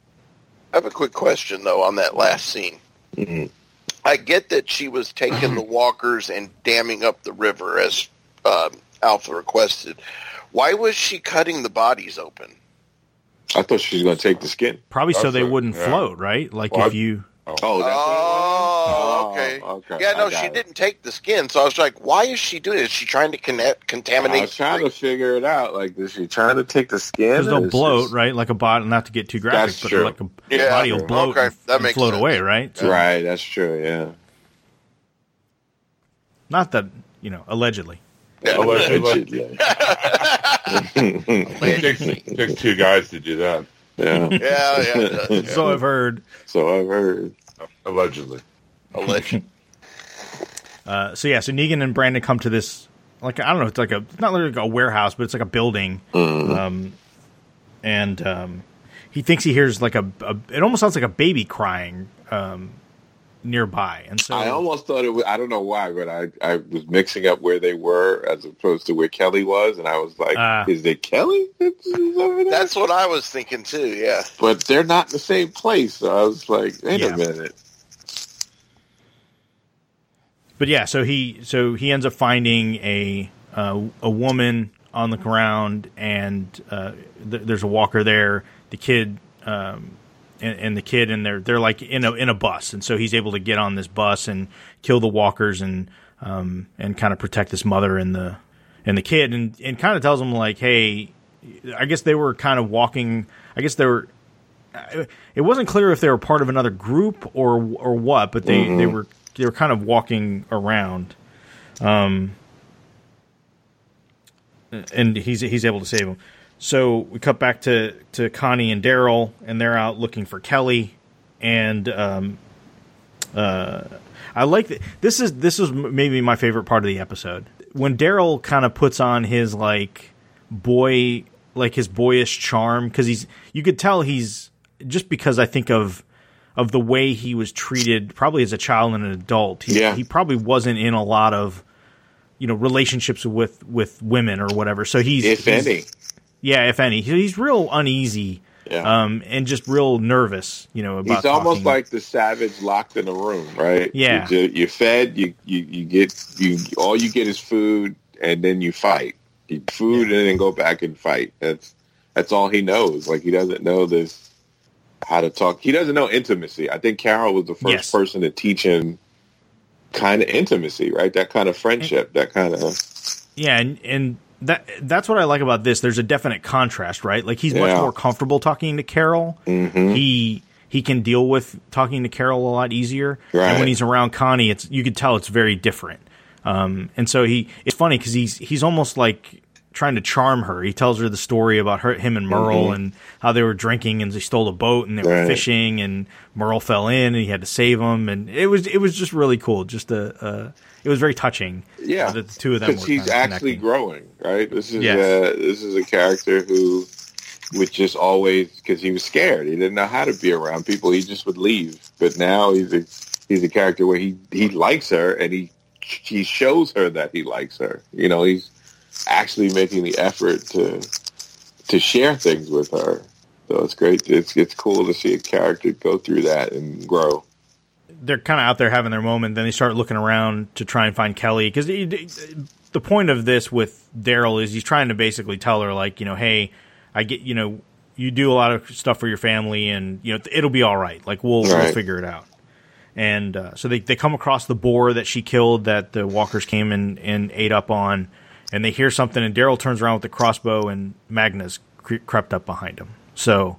I have a quick question though on that last scene. I get that she was taking the walkers and damming up the river as um, Alpha requested. Why was she cutting the bodies open? I thought she was going to take the skin. probably so That's they wouldn't yeah. float, right? Like Well, if I- you Oh. oh, that's what? Oh, oh, okay. Oh, okay. Yeah, no, she it. didn't take the skin. So I was like, why is she doing it? Is she trying to connect, I contaminate? was trying to figure it out. Like, is she trying to take the skin? because or they'll bloat, this- right? Like a body, not to get too graphic, That's but true. like a Yeah, body will bloat okay, and, that and makes float sense. away, right? So, Right, that's true. Yeah. Not that you know, allegedly. Allegedly. yeah. It takes, it takes two guys to do that. Yeah. Yeah, yeah, yeah. So I've heard. So I've heard. Allegedly. Alleged. Uh, so yeah, so Negan and Brandon come to this like I don't know, it's like a it's not like a warehouse, but it's like a building. Um, and um, he thinks he hears like a, a it almost sounds like a baby crying um, nearby, and so I almost thought it was, I don't know why, but I, I was mixing up where they were as opposed to where Kelly was. And I was like, Ah. is it Kelly that's over there? That's what I was thinking too. Yeah. but they're not in the same place. So I was like, wait Yeah. a minute. but yeah, so he so he ends up finding a uh, a woman on the ground, and uh, th- there's a walker there. The kid um, and, and the kid, and they're they're like in a in a bus, and so he's able to get on this bus and kill the walkers and um, and kind of protect his mother and the and the kid, and and kind of tells him like, hey, I guess they were kind of walking. I guess they were. It wasn't clear if they were part of another group or or what, but they, they were they were kind of walking around. Um, and he's he's able to save them. So we cut back to to Connie and Daryl, and they're out looking for Kelly. And um, uh, I like that. This is this is maybe my favorite part of the episode when Daryl kind of puts on his like boy like his boyish charm because he's you could tell he's just because I think of of the way he was treated probably as a child and an adult. He, Yeah. he probably wasn't in a lot of you know relationships with with women or whatever. So he's If he's- any. Yeah, if any, he's real uneasy. Yeah. Um, and just real nervous, you know, about He's almost talking. like the savage locked in a room, right? Yeah. You ju- you're fed. You, you you get you all you get is food, and then you fight. You food and then go back and fight. That's that's all he knows. Like he doesn't know this how to talk. He doesn't know intimacy. I think Carol was the first Yes. person to teach him kind of intimacy, right? That kind of friendship. That kind of Yeah, and and that that's what I like about this. There's a definite contrast, right? Like he's much more comfortable talking to Carol. Mhm. He he can deal with talking to Carol a lot easier. And when he's around Connie, it's you could tell it's very different. Um, and so he it's funny because he's he's almost like trying to charm her. He tells her the story about her, him and Merle and how they were drinking and they stole a boat and they were Mm-hmm. Fishing and Merle fell in and he had to save him and it was it was just really cool. Just a uh, it was very touching. yeah, that the two of them were because he's actually connecting. growing, right? This is Yes. uh, this is a character who would just always because he was scared. He didn't know how to be around people. He just would leave. But now he's a he's a character where he he likes her and he he shows her that he likes her. You know, he's actually making the effort to to share things with her. So it's great. It's it's cool to see a character go through that and grow. they're kind of out there having their moment. Then they start looking around to try and find Kelly because the point of this with Daryl is he's trying to basically tell her like, you know, hey, I get, you know, you do a lot of stuff for your family, and you know, it'll be all right. Like we'll we'll figure it out. And uh, so they they come across the boar that she killed that the walkers came and and ate up on, and they hear something, and Daryl turns around with the crossbow, and Magna's cre- crept up behind him. So.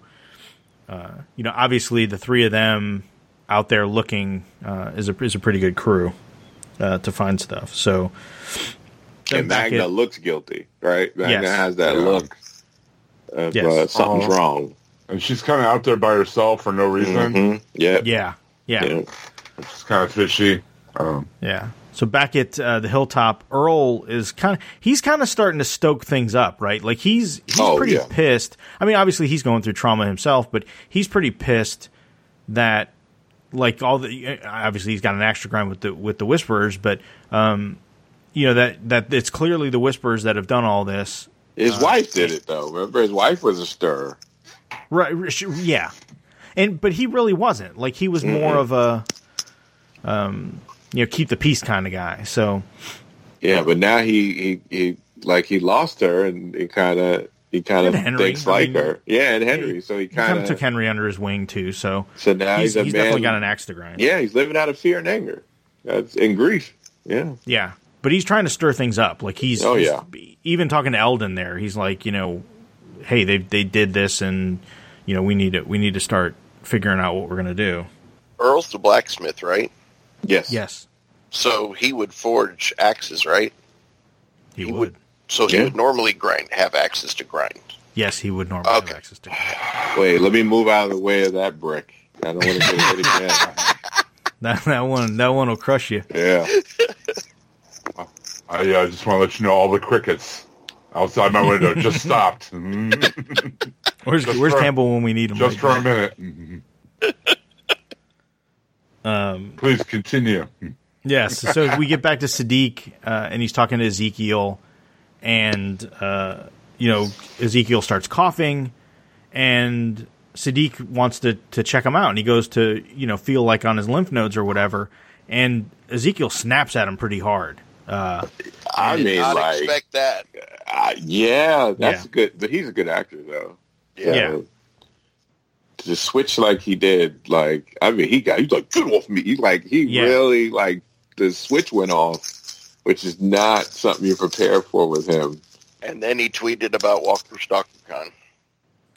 Uh, you know, obviously the three of them out there looking uh, is a is a pretty good crew uh, to find stuff. So then And Magna at- looks guilty, right? Magna Yes. has that Yeah. look of Yes. uh, something's Uh-huh. wrong. And she's kind of out there by herself for no reason, hmm Yeah. yeah, yeah, Yeah. which is kind of fishy. Um, yeah. So back at uh, the hilltop, Earl is kind of he's kind of starting to stoke things up, right? Like he's he's Oh, pretty yeah. pissed. I mean, obviously he's going through trauma himself, but he's pretty pissed that like all the obviously he's got an to grind with the with the whisperers, but um, you know that that it's clearly the whisperers that have done all this. His wife did it though. Remember, his wife was a stirrer. Right? Yeah, and but he really wasn't. Like he was more of a um, you know, keep the peace kind of guy. So Yeah, but now he he, he like he lost her, and he kind of he kind of And Henry, thinks I like mean, her. Yeah, and Henry. So he he kind kind of took Henry under his wing too. So so now he's, he's, a he's man. definitely got an axe to grind. yeah, he's living out of fear and anger. That's in grief. Yeah. Yeah, but he's trying to stir things up. Like he's, Oh, he's- yeah. even talking to Alden there. He's like, you know, hey, they they did this, and you know, we need to we need to start figuring out what we're gonna do. Earl's the blacksmith, right? Yes. Yes, So he would forge axes, right? he, He would. would. So he Yeah. would normally grind, have axes to grind. Yes, he would normally Okay. have access to. Grind. Wait, let me move out of the way of that brick. I don't want to get hit again. That that one that one will crush you. Yeah. I uh, just want to let you know all the crickets outside my window just stopped. Where's Just Where's for- Campbell when we need him? just for right a minute. Now? um, Please continue. Yes. So we get back to Siddiq, uh, and he's talking to Ezekiel, and uh, you know Ezekiel starts coughing, and Siddiq wants to to check him out, and he goes to you know feel like on his lymph nodes or whatever, and Ezekiel snaps at him pretty hard. Uh, I Did mean, not like, expect that. uh, yeah, that's Yeah. good. But he's a good actor, though. Yeah. To switch like he did, like I mean, he got he's like get off me. He like he Yeah. really like the switch went off, which is not something you prepare for with him. And then he tweeted about Walker StalkerCon.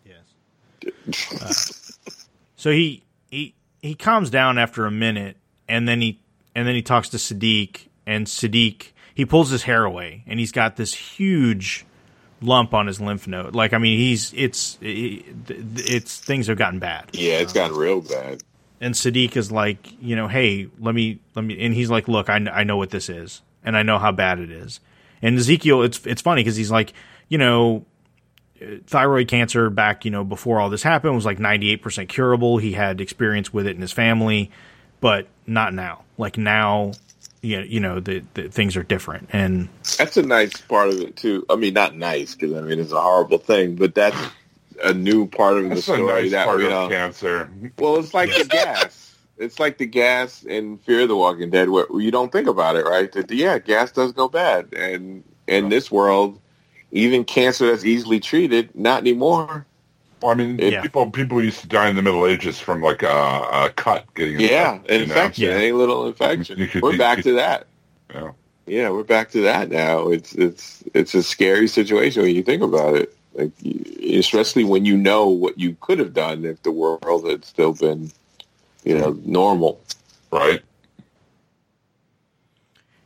yes. Uh, so he he he calms down after a minute, and then he and then he talks to Siddiq, and Siddiq he pulls his hair away, and he's got this huge lump on his lymph node. Like I mean, he's it's it's things have gotten bad. Yeah, it's gotten real bad. And Siddiq is like, you know, hey, let me let me, and he's like, look, I I know what this is, and I know how bad it is. And Ezekiel, it's it's funny because he's like, you know, thyroid cancer back, you know, before all this happened was like 98% curable. He had experience with it in his family, but not now. Like now, you know, you know the, the things are different. And That's a nice part of it too. I mean, not nice because I mean it's a horrible thing, but that's a new part of the That's a story nice that part we of know. cancer. Well, it's like the gas. It's like the gas in Fear of the Walking Dead, where you don't think about it, right? That yeah, gas does go bad, and in this world, even cancer that's easily treated, not anymore. Well, I mean, Yeah. people people used to die in the Middle Ages from like a, a cut getting Yeah, infected, you know? infection, Yeah. any little infection. You could- we're you back could- to that. Yeah. Yeah, we're back to that now. It's it's it's a scary situation when you think about it. Like, especially when you know what you could have done if the world had still been, you know, normal. Right.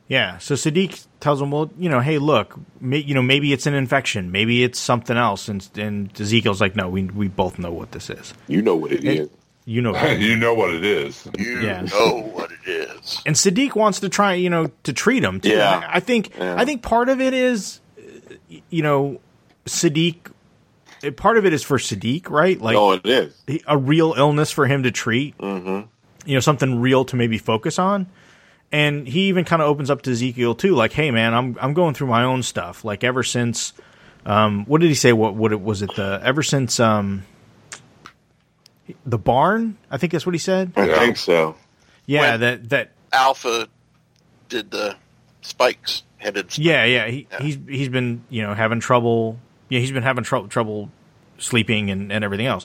Yeah, so Siddiq tells him, well, you know, hey, look, may, you know, maybe it's an infection, maybe it's something else. And, and Ezekiel's like, no, we we both know what this is. You know what it Hey. is. You know. you know what it is. You Yeah. know what it is. and Siddiq wants to try, you know, to treat him. Too. Yeah. I I think Yeah. I think part of it is, you know, Siddiq. Part of it is for Siddiq, right? Like oh, it is. a real illness for him to treat. Mm-hmm. You know, something real to maybe focus on. And he even kind of opens up to Ezekiel too, like, "Hey, man, I'm I'm going through my own stuff. Like ever since, um, what did he say? What what it was it the ever since um, the barn? I think that's what he said. I think so. Yeah, When- that that Alpha did the spikes headed. spikes. Yeah, yeah. He, Yeah. He's he's been you know having trouble. Yeah, he's been having trouble trouble sleeping and, and everything else.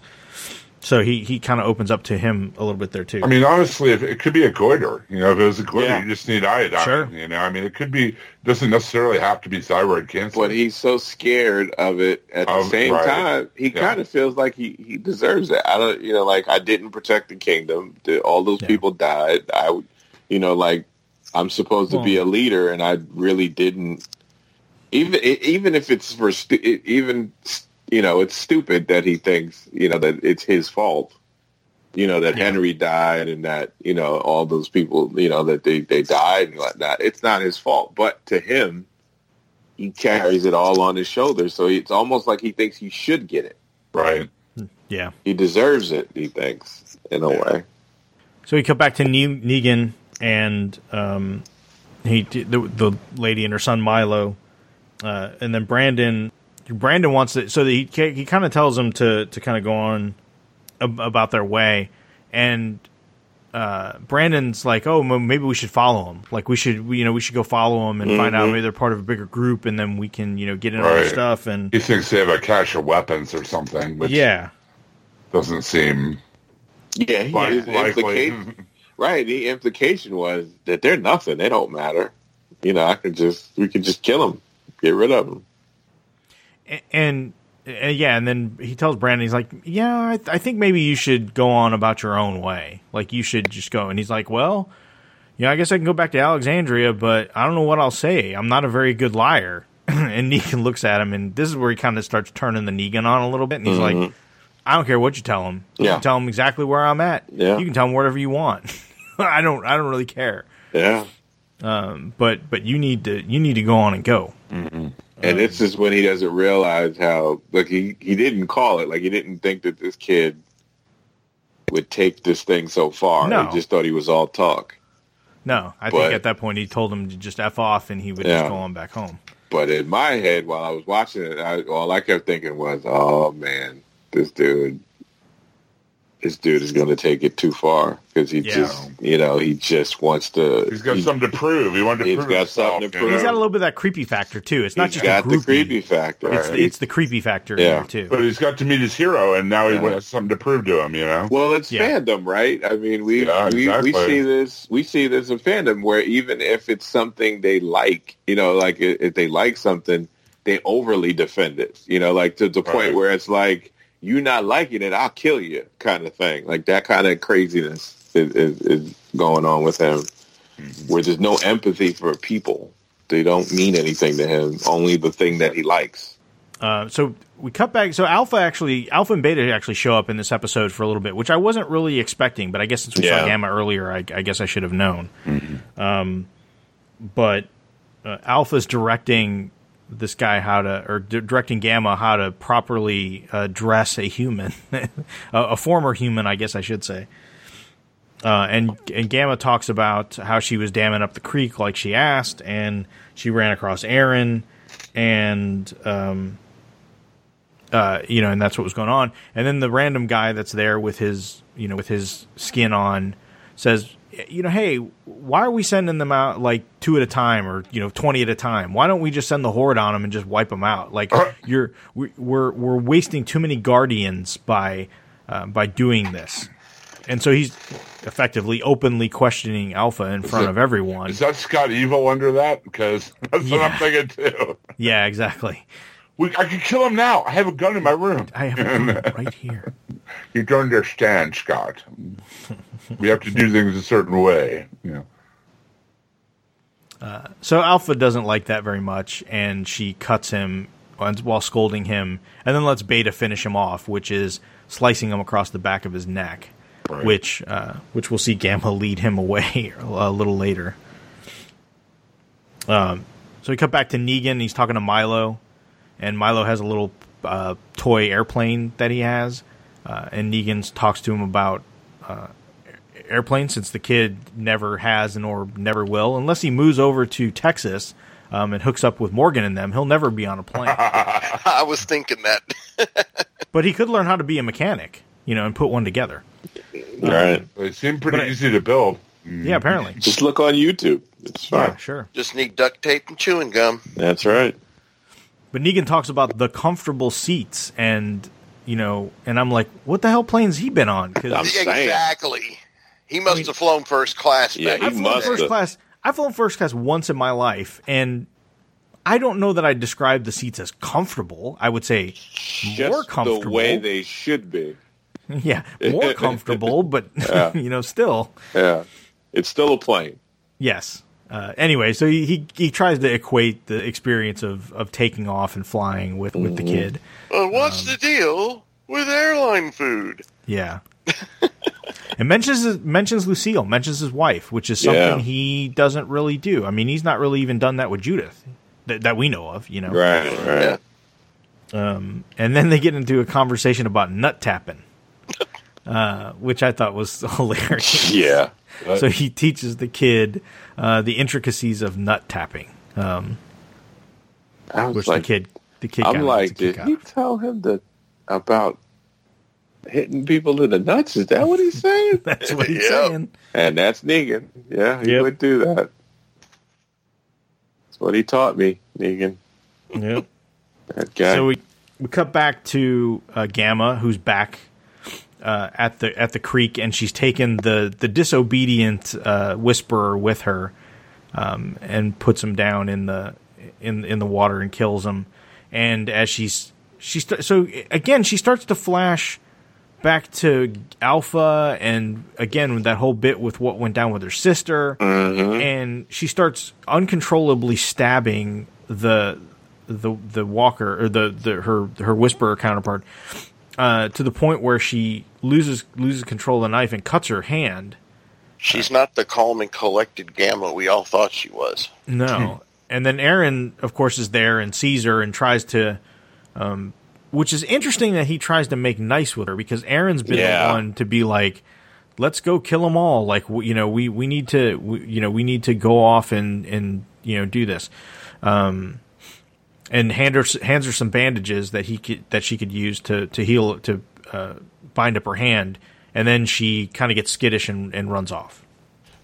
So he, he kind of opens up to him a little bit there too. I mean, honestly, if it could be a goiter. You know, if it was a goiter, Yeah. you just need iodine. Sure. You know, I mean, it could be doesn't necessarily have to be thyroid cancer. But he's so scared of it at the Um, same right. time. He Yeah. kind of feels like he, he deserves it. I don't, you know, like I didn't protect the kingdom. The, all those Yeah. people died. I, you know, like I'm supposed to be a leader, and I really didn't. Even even if it's for stu- even you know it's stupid that he thinks you know that it's his fault. you know, that Henry died and that, you know, all those people, you know, that they, they died and whatnot. It's not his fault. But to him, he carries it all on his shoulders. So it's almost like he thinks he should get it. Right. Yeah. He deserves it, he thinks, in a way. So we cut back to ne- Negan and um, he the, the lady and her son Milo, uh, and then Brandon. Brandon wants to, so he he kind of tells him to to kind of go on ab- about their way, and uh, Brandon's like, oh, m- maybe we should follow him. Like we should, you know, we should go follow him and find out maybe they're part of a bigger group, and then we can, you know, get in all their stuff. And He thinks they have a cache of weapons or something, which yeah, doesn't seem Yeah, he, like, likely. implication, right. The implication was that they're nothing. They don't matter. You know, I could just, we could just kill them, get rid of them. A- and. uh, yeah, and then he tells Brandon, he's like, "Yeah, I, th- I think maybe you should go on about your own way. Like you should just go." And he's like, "Well, yeah, I guess I can go back to Alexandria, but I don't know what I'll say. I'm not a very good liar." and Negan looks at him, and this is where he kind of starts turning the Negan on a little bit, and he's like, "I don't care what you tell him. You Yeah. can tell him exactly where I'm at. Yeah. You can tell him whatever you want. I don't. I don't really care. Yeah. But but you need to you need to go on and go. And this um, is when he doesn't realize how, like, he, he didn't call it. Like, he didn't think that this kid would take this thing so far. No. He just thought he was all talk. No, I But- think at that point he told him to just f off, and he would Yeah. just go on back home. But in my head, while I was watching it, I, all I kept thinking was, "Oh man, this dude, this dude is going to take it too far because he Yeah. just, you know, he just wants to. He's got he- something to prove. He wanted to He's prove got himself, something to you know? He's got a little bit of that creepy factor too. It's not he's just got a the creepy factor. It's right? the, it's the creepy factor Yeah. there too. But he's got to meet his hero, and now he Yeah. has something to prove to him. You know. Well, it's Yeah. fandom, right? I mean, we, Yeah, we we see this we see this in fandom where even if it's something they like, you know, like if they like something, they overly defend it. You know, like to the point Right. where it's like you not liking it, I'll kill you, kind of thing. Like that kind of craziness is, is, is going on with him, Mm-hmm. where there's no empathy for people. They don't mean anything to him. Only the thing that he likes. Uh, so we cut back. So Alpha actually, Alpha and Beta actually show up in this episode for a little bit, which I wasn't really expecting. But I guess since we saw Gamma earlier, I, I guess I should have known. Um, but uh, Alpha's directing this guy how to, or di- directing Gamma how to properly uh, dress a human, a, a former human, I guess I should say. Uh, and and Gamma talks about how she was damming up the creek like she asked, and she ran across Aaron, and um, uh, you know, and that's what was going on. And then the random guy that's there with his, you know, with his skin on, says, you know, hey, why are we sending them out like two at a time or you know twenty at a time? Why don't we just send the horde on them and just wipe them out? Like you're we, we're we're wasting too many guardians by uh, by doing this. And so he's effectively openly questioning Alpha in front it- of everyone. Is that Scott Evil under that? Because that's what I'm thinking too. Yeah, exactly. We, I can kill him now. I have a gun in my room. I have a gun right here. You don't understand, Scott. we have to do things a certain way. You know. So Alpha doesn't like that very much, and she cuts him while scolding him, and then lets Beta finish him off, which is slicing him across the back of his neck, Right. which uh, which we'll see Gamma lead him away a little later. Um, so we cut back to Negan. He's talking to Milo, and Milo has a little uh, toy airplane that he has, uh, and Negan talks to him about uh, airplanes since the kid never has and or never will unless he moves over to Texas um, and hooks up with Morgan and them. He'll never be on a plane, I was thinking that. but he could learn how to be a mechanic, you know, and put one together. right. it seemed pretty But I- easy to build. Yeah, apparently. Just look on YouTube. It's fine. Yeah, sure. Just need duct tape and chewing gum. That's right. But Negan talks about the comfortable seats, and you know, and I'm like, what the hell plane's he been on? Because I'm saying. Exactly. He must have flown first class. Yeah, he I've then. flown first have. class. I've flown first class once in my life, and I don't know that I describe the seats as comfortable. I would say more comfortable. the way they should be. yeah, more comfortable, but you know, still, Yeah. It's still a plane. yes. Uh, anyway, so he, he he tries to equate the experience of, of taking off and flying with, with the kid. Uh, what's the deal with airline food? Yeah. and mentions mentions Lucille, mentions his wife, which is something Yeah. he doesn't really do. I mean, he's not really even done that with Judith that, that we know of, you know. Right, right. Yeah. And then they get into a conversation about nut tapping, uh, which I thought was hilarious. Yeah. So he teaches the kid uh, the intricacies of nut tapping, um, I was which like, the kid the kid got I'm a like, kick did out he of. tell him that about hitting people in the nuts? Is that what he's saying? That's what he's Yep. saying. and that's Negan. Yeah, he Yep. would do that. That's what he taught me, Negan. Yep. That guy. So we we cut back to uh, Gamma, who's back uh, at the at the creek, and she's taken the the disobedient uh, Whisperer with her, um, and puts him down in the in in the water and kills him. And as she's she st- so again she starts to flash back to Alpha, and again with that whole bit with what went down with her sister, and she starts uncontrollably stabbing the the the walker or the, the her her whisperer counterpart uh, to the point where she loses loses control of the knife and cuts her hand. She's not the calm and collected Gamma we all thought she was. No, and then Aaron, of course, is there and sees her and tries to, um, which is interesting that he tries to make nice with her because Aaron's been Yeah. the one to be like, let's go kill them all. Like you know, we we need to we, you know we need to go off and and you know do this. Um, and hand her, hands her some bandages that he could, that she could use to to heal to uh, bind up her hand, and then she kind of gets skittish and, and runs off.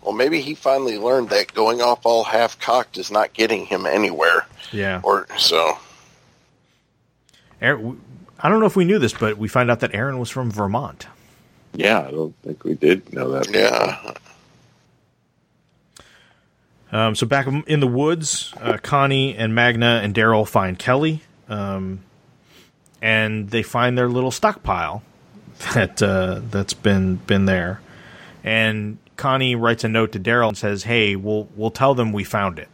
Well, maybe he finally learned that going off all half cocked is not getting him anywhere. Yeah. Or so. Aaron, I don't know if we knew this, but we find out that Aaron was from Vermont. yeah, I don't think we did know that. Yeah. Um, so back in the woods, uh, Connie and Magna and Daryl find Kelly, um, and they find their little stockpile that uh, that's been been there. And Connie writes a note to Daryl and says, "Hey, we'll we'll tell them we found it."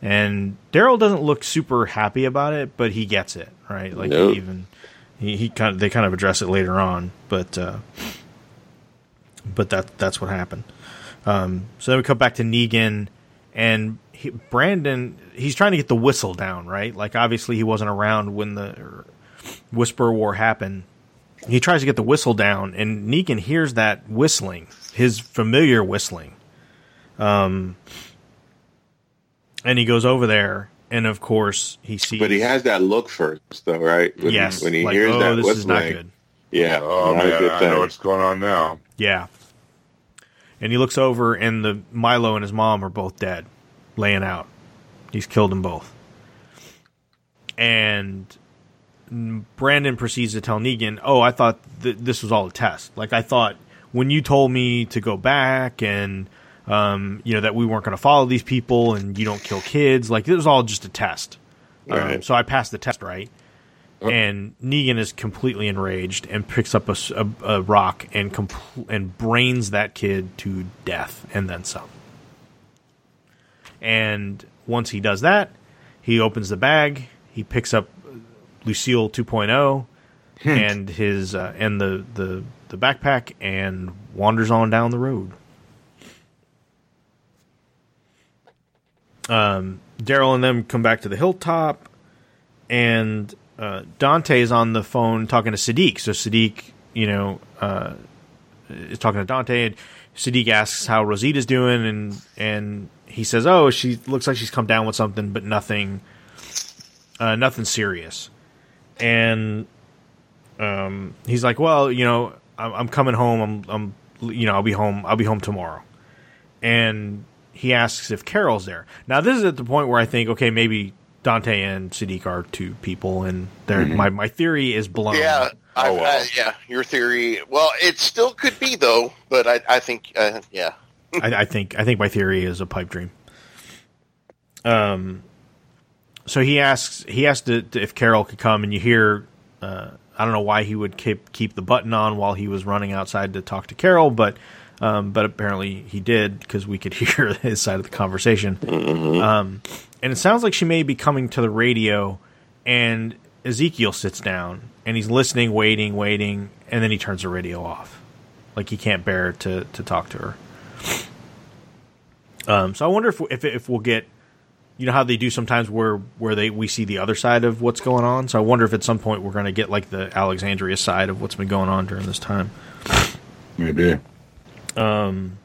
And Daryl doesn't look super happy about it, but he gets it right. Like Nope. he even he, he kind of they kind of address it later on, but uh, but that that's what happened. Um, so then we come back to Negan and he, Brandon. He's trying to get the whistle down, right? Like obviously he wasn't around when the Whisper War happened. He tries to get the whistle down, and Negan hears that whistling, his familiar whistling. Um, and he goes over there, and of course he sees. But he has that look first, though, right? When, yes, When he like, hears oh, that this whistling. is not good. Yeah. Oh not a man, good I know what's going on now. Yeah. And he looks over, and the Milo and his mom are both dead, laying out. He's killed them both. And Brandon proceeds to tell Negan, "Oh, I thought th- this was all a test. Like I thought when you told me to go back and um, you know that we weren't going to follow these people and you don't kill kids. Like it was all just a test. Um, so I passed the test, right? And Negan is completely enraged and picks up a rock and compl- and brains that kid to death and then some. And once he does that, he opens the bag. He picks up Lucille 2.0 and his uh, and the, the the backpack and wanders on down the road. Um, Daryl and them come back to the hilltop, and uh, Dante is on the phone talking to Siddiq. So Siddiq, you know, uh, is talking to Dante, and Siddiq asks how Rosita's doing, and and he says, "Oh, she looks like she's come down with something, but nothing, uh, nothing serious." And um, he's like, "Well, you know, I'm, I'm coming home. I'm, I'm, you know, I'll be home. I'll be home tomorrow." And he asks if Carol's there. Now, this is at the point where I think, okay, maybe Dante and Siddiq are two people, and they're, my my theory is blown. Yeah. Oh, wow. I, yeah, your theory. Well, it still could be though, but I, I think, uh, yeah, I, I think I think my theory is a pipe dream. Um, so he asks he asked to, to- if Carol could come, and you hear uh, I don't know why he would keep keep the button on while he was running outside to talk to Carol, but um, but apparently he did because we could hear his side of the conversation. Um, and it sounds like she may be coming to the radio, and Ezekiel sits down and he's listening, waiting, waiting, and then he turns the radio off. like he can't bear to to talk to her. Um, so I wonder if if if we'll get, you know how they do sometimes where where they we see the other side of what's going on. So I wonder if at some point we're going to get like the Alexandria side of what's been going on during this time. Maybe. Um.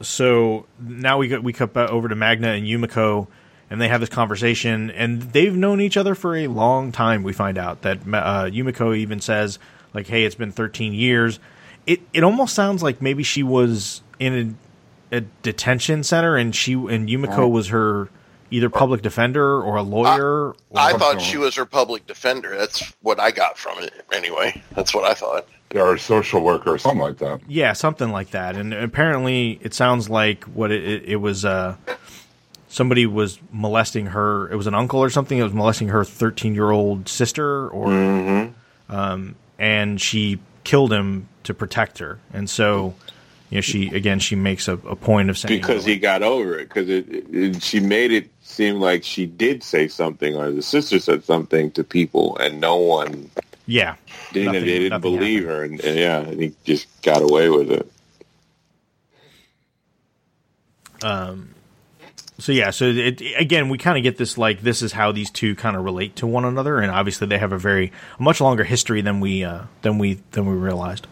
So now we got we cut over to Magna and Yumiko, and they have this conversation, and they've known each other for a long time. We find out that uh, Yumiko even says like, "Hey, it's been 13 years." It it almost sounds like maybe she was in a, a detention center, and she and Yumiko was her either public defender or a lawyer. or I thought she was her public defender. That's what I got from it. Anyway, that's what I thought. Or a social worker or something like that. Yeah, something like that. And apparently, it sounds like what it, it, it was. Uh, somebody was molesting her. It was an uncle or something. That was molesting her thirteen-year-old sister, or um, and she killed him to protect her. And so, you know, she again she makes a, a point of saying because he got over it. Because it, it, she made it seem like she did say something or the sister said something to people and no one yeah, didn't Nothing- they didn't believe her. And, and yeah and he just got away with it. Um so yeah, so it, again, we kind of get this like this is how these two kind of relate to one another, and obviously they have a very much longer history than we uh, than we than we realized.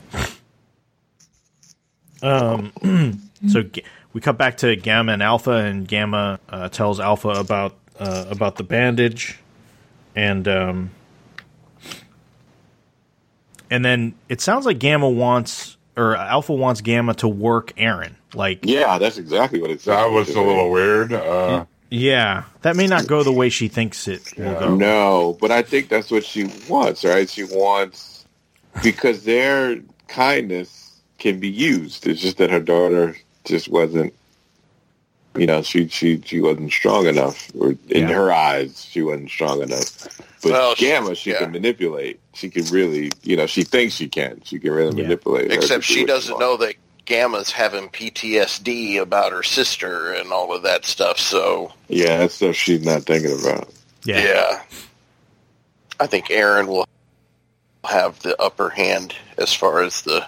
Um, so Ga- we cut back to Gamma and Alpha, and Gamma uh, tells Alpha about uh, about the bandage, and um, and then it sounds like Gamma wants or Alpha wants Gamma to work Aaron, like yeah that's exactly what it said That was a little weird. Uh, Yeah, that may not go the way she thinks it will go. no but I think that's what she wants right she wants because their kindness can be used it's just that her daughter just wasn't you know she she she wasn't strong enough or in Yeah. her eyes she wasn't strong enough but Well, gamma she yeah. can manipulate she can really you know she thinks she can she can really Yeah. manipulate Except she what doesn't wants. know that Gamma's having PTSD about her sister and all of that stuff. So yeah that's stuff she's not thinking about Yeah, yeah, I think Aaron will have the upper hand as far as the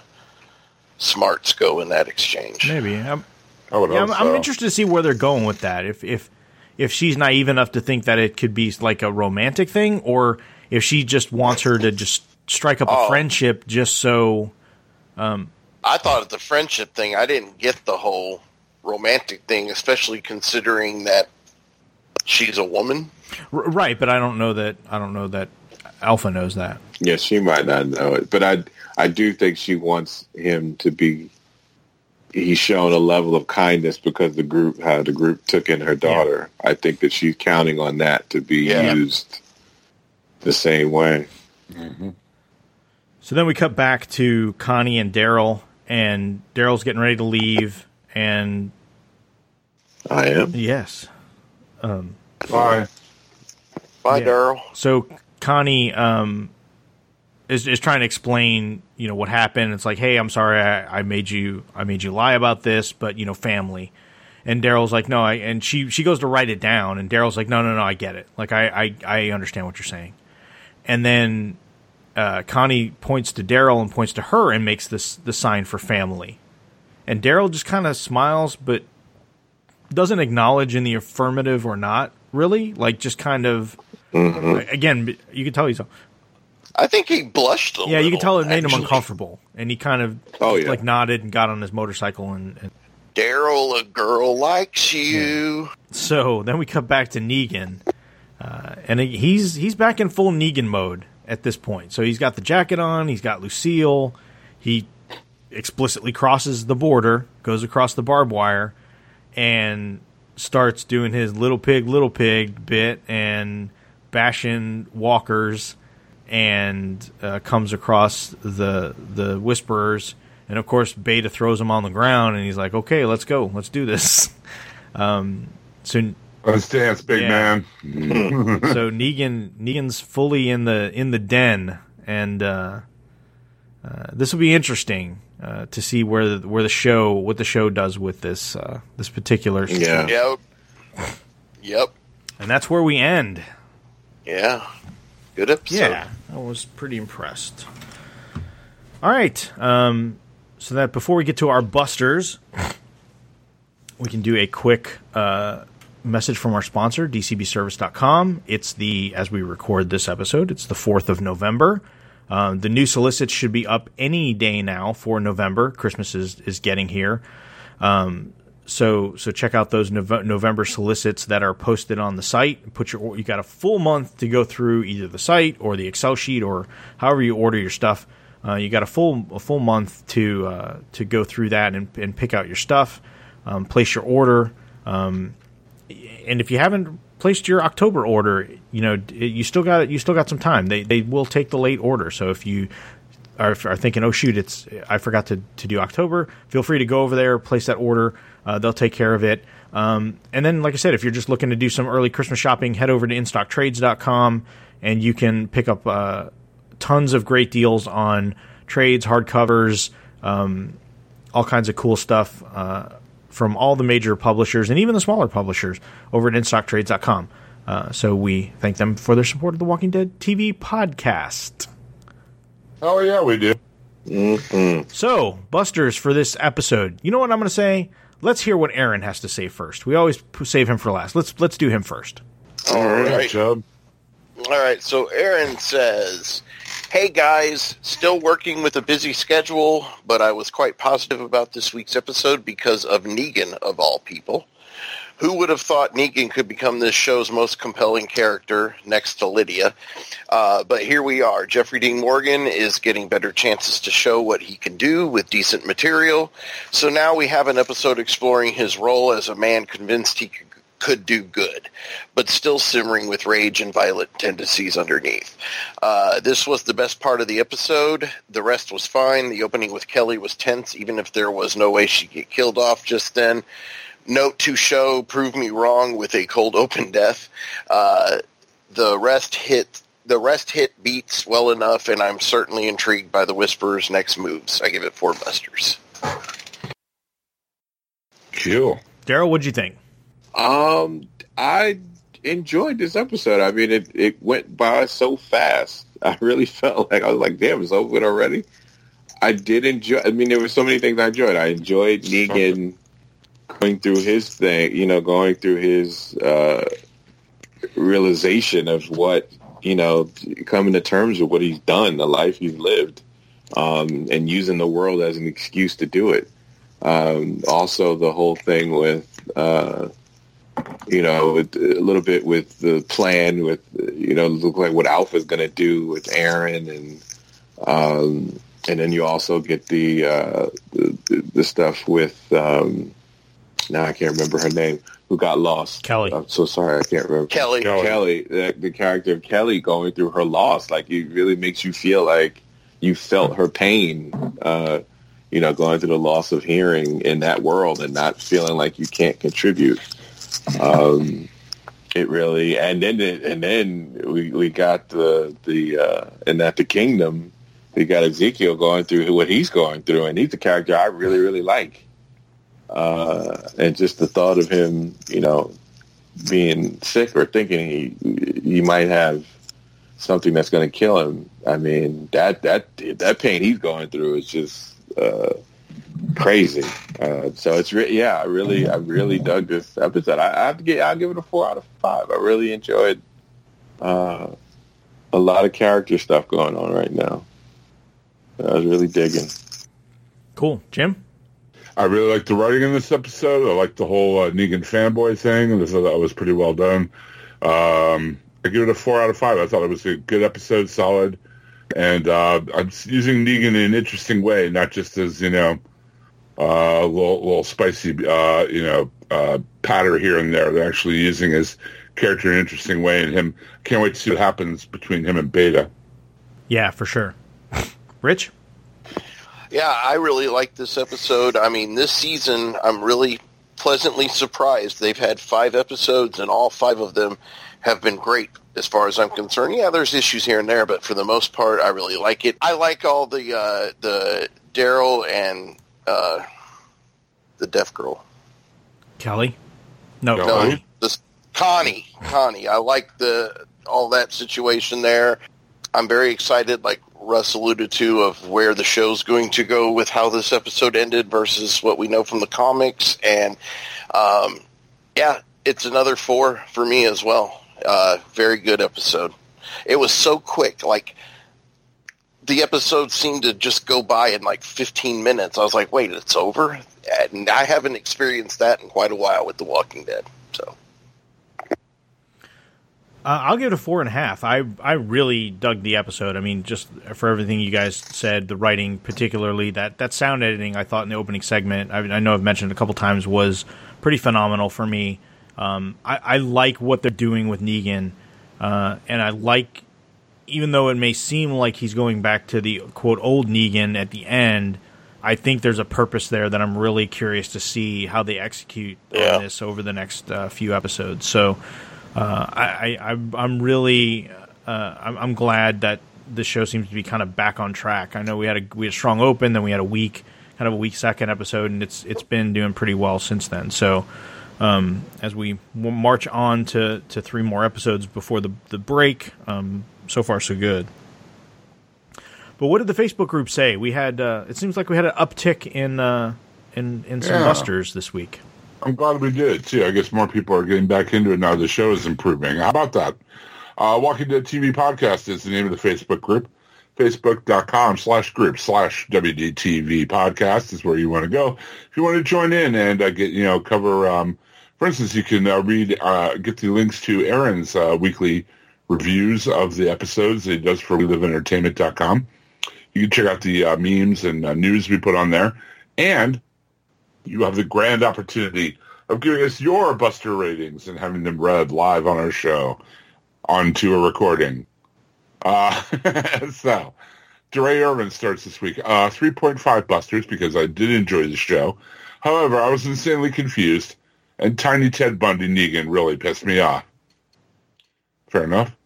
smarts go in that exchange. maybe. I'm, I would yeah, I'm, so. I'm interested to see where they're going with that. If if if she's naive enough to think that it could be like a romantic thing, or if she just wants her to just strike up a Oh. friendship just so. Um, I thought of the friendship thing. I didn't get the whole romantic thing, especially considering that she's a woman. R- right, but I don't know that. I don't know that Alpha knows that. Yeah, she might not know it, but I I do think she wants him to be. He's shown a level of kindness because the group how the group took in her daughter. I think that she's counting on that to be Yeah. used the same way. So then we cut back to Connie and Daryl, and Daryl's getting ready to leave, and I am. yes, Um, Bye. Bye, Yeah. Daryl. so Connie um, is is trying to explain, you know, what happened. It's like, hey, I'm sorry, I, I made you, I made you lie about this, but you know, family. And Daryl's like, no, I, and she she goes to write it down, and Daryl's like, no, no, no, I get it. Like, I I, I understand what you're saying. And then uh, Connie points to Daryl and points to her and makes this the sign for family. And Daryl just kind of smiles, but doesn't acknowledge in the affirmative or not really. Like, just kind of again, you can tell he's I think he blushed a yeah. little. You can tell it made him uncomfortable, and he kind of Oh, yeah. like nodded and got on his motorcycle, and, and Daryl, a girl likes you. so then we cut back to Negan, uh, and he's he's back in full Negan mode at this point. So he's got the jacket on, he's got Lucille, he explicitly crosses the border, goes across the barbed wire, and starts doing his little pig, little pig bit and bashing walkers, and uh, comes across the the whisperers, and of course Beta throws him on the ground, and he's like, "Okay, let's go, let's do this." Um, so Let's dance, big Yeah. man. so Negan Negan's fully in the in the den, and uh, uh, this will be interesting uh, to see where the, where the show what the show does with this uh, this particular Yeah. Yep. Yep. and that's where we end. Yeah. Good episode. Yeah, I was pretty impressed. All right. Um, so that before we get to our busters, we can do a quick uh, message from our sponsor, dcbservice.com. It's the, as we record this episode, it's the 4th of November. Uh, the new solicits should be up any day now for November. Christmas is, is getting here. Um, so so check out those November solicits that are posted on the site. Put your you got a full month to go through either the site or the Excel sheet or however you order your stuff. Uh, you got a full a full month to uh, to go through that and, and pick out your stuff, um, place your order, um, and if you haven't placed your October order, you know you still got you still got some time. They they will take the late order. So if you are, are thinking, oh shoot, it's I forgot to to do October, feel free to go over there, place that order. Uh, they'll take care of it. Um, and then, like I said, if you're just looking to do some early Christmas shopping, head over to InStockTrades.com and you can pick up uh, tons of great deals on trades, hardcovers, um, all kinds of cool stuff uh, from all the major publishers and even the smaller publishers over at InStockTrades.com. Uh, so we thank them for their support of the Walking Dead TV podcast. Oh yeah, we do. Mm-hmm. So, Busters, for this episode, you know what I'm going to say? Let's hear what Aaron has to say first. We always save him for last. Let's let's do him first. All right. Chubb. All right. So Aaron says, "Hey guys, still working with a busy schedule, but I was quite positive about this week's episode because of Negan of all people. Who would have thought Negan could become this show's most compelling character next to Lydia? Uh, but here we are. Jeffrey Dean Morgan is getting better chances to show what he can do with decent material. So now we have an episode exploring his role as a man convinced he could could do good, but still simmering with rage and violent tendencies underneath. Uh, this was the best part of the episode. The rest was fine. The opening with Kelly was tense, even if there was no way she'd get killed off just then. Note to show, prove me wrong with a cold open death. Uh, the rest hit. The rest hit beats well enough, and I'm certainly intrigued by the Whisperer's next moves. I give it four busters. Cool. Daryl, what'd you think? Um, I enjoyed this episode. I mean, it, it went by so fast. I really felt like I was like, damn, it's over already. I did enjoy. I mean, there were so many things I enjoyed. I enjoyed Negan going through his thing. You know, going through his uh, realization of what you know, coming to terms with what he's done, the life he's lived, um, and using the world as an excuse to do it. Um, also, the whole thing with. Uh, you know, with, a little bit with the plan with, you know, look like what Alpha's going to do with Aaron and, um, and then you also get the, uh, the, the stuff with, um, now I can't remember her name, who got lost. Kelly. I'm so sorry. I can't remember. Kelly. Kelly. Kelly, the, the character of Kelly going through her loss, like it really makes you feel like you felt her pain, uh, you know, going through the loss of hearing in that world and not feeling like you can't contribute. Um, it really, and then and then we we got the the uh, and at the kingdom, we got Ezekiel going through what he's going through, and he's a character I really really like. Uh, and just the thought of him, you know, being sick or thinking he he might have something that's going to kill him. I mean, that that that pain he's going through is just uh, crazy. Uh, so it's re- yeah, I really I really dug this episode. I, I have to get I'll give it a four out of five. I really enjoyed uh, a lot of character stuff going on right now. I was really digging. Cool. Jim? I really liked the writing in this episode. I liked the whole uh, Negan fanboy thing, I thought that was pretty well done. Um, I give it a four out of five. I thought it was a good episode, solid, and uh, I'm using Negan in an interesting way, not just as you know uh, a little, little spicy, uh, you know, uh, patter here and there. They're actually using his character in an interesting way, and him. Can't wait to see what happens between him and Beta. Yeah, for sure. Rich? Yeah, I really like this episode. I mean, this season, I'm really pleasantly surprised. They've had five episodes, and all five of them have been great as far as I'm concerned. Yeah, there's issues here and there, but for the most part, I really like it. I like all the uh, the Daryl and uh, the deaf girl. Kelly? No, No. No, Connie? this Connie. Connie. I like the all that situation there. I'm very excited, like Russ alluded to, of where the show's going to go with how this episode ended versus what we know from the comics. And um, yeah, it's another four for me as well. Uh, very good episode. It was so quick, like the episode seemed to just go by in like 15 minutes. I was like, wait, it's over? And I haven't experienced that in quite a while with The Walking Dead. So. Uh, I'll give it a four and a half. I I really dug the episode. I mean, just for everything you guys said, the writing, particularly that that sound editing, I thought in the opening segment, I, I know I've mentioned a couple times, was pretty phenomenal for me. Um, I, I, like what they're doing with Negan, uh, and I like, even though it may seem like he's going back to the quote old Negan at the end. I think there's a purpose there that I'm really curious to see how they execute yeah. this over the next uh, few episodes. So I, I I'm really uh, I'm, I'm, glad that the show seems to be kind of back on track. I know we had a we had a strong open, then we had a week kind of a weak second episode, and it's it's been doing pretty well since then. So. Um, as we march on to, to three more episodes before the the break, um, so far so good. But what did the Facebook group say? We had uh, it seems like we had an uptick in uh, in in some yeah. busters this week. I'm glad we did too. I guess more people are getting back into it now. The show is improving. How about that? Uh, Walking Dead TV Podcast is the name of the Facebook group. Facebook.com slash group slash WDTV podcast is where you want to go. If you want to join in and uh, get, you know, cover, um, for instance, you can uh, read, uh, get the links to Aaron's uh, weekly reviews of the episodes that he does for WeLiveEntertainment.com. You can check out the uh, memes and news we put on there. And you have the grand opportunity of giving us your Buster ratings and having them read live on our show onto a recording. Uh, so, DeRay Irvin starts this week. Uh, 3.5 Busters because I did enjoy the show. However, I was insanely confused, and Tiny Ted Bundy Negan really pissed me off. Fair enough.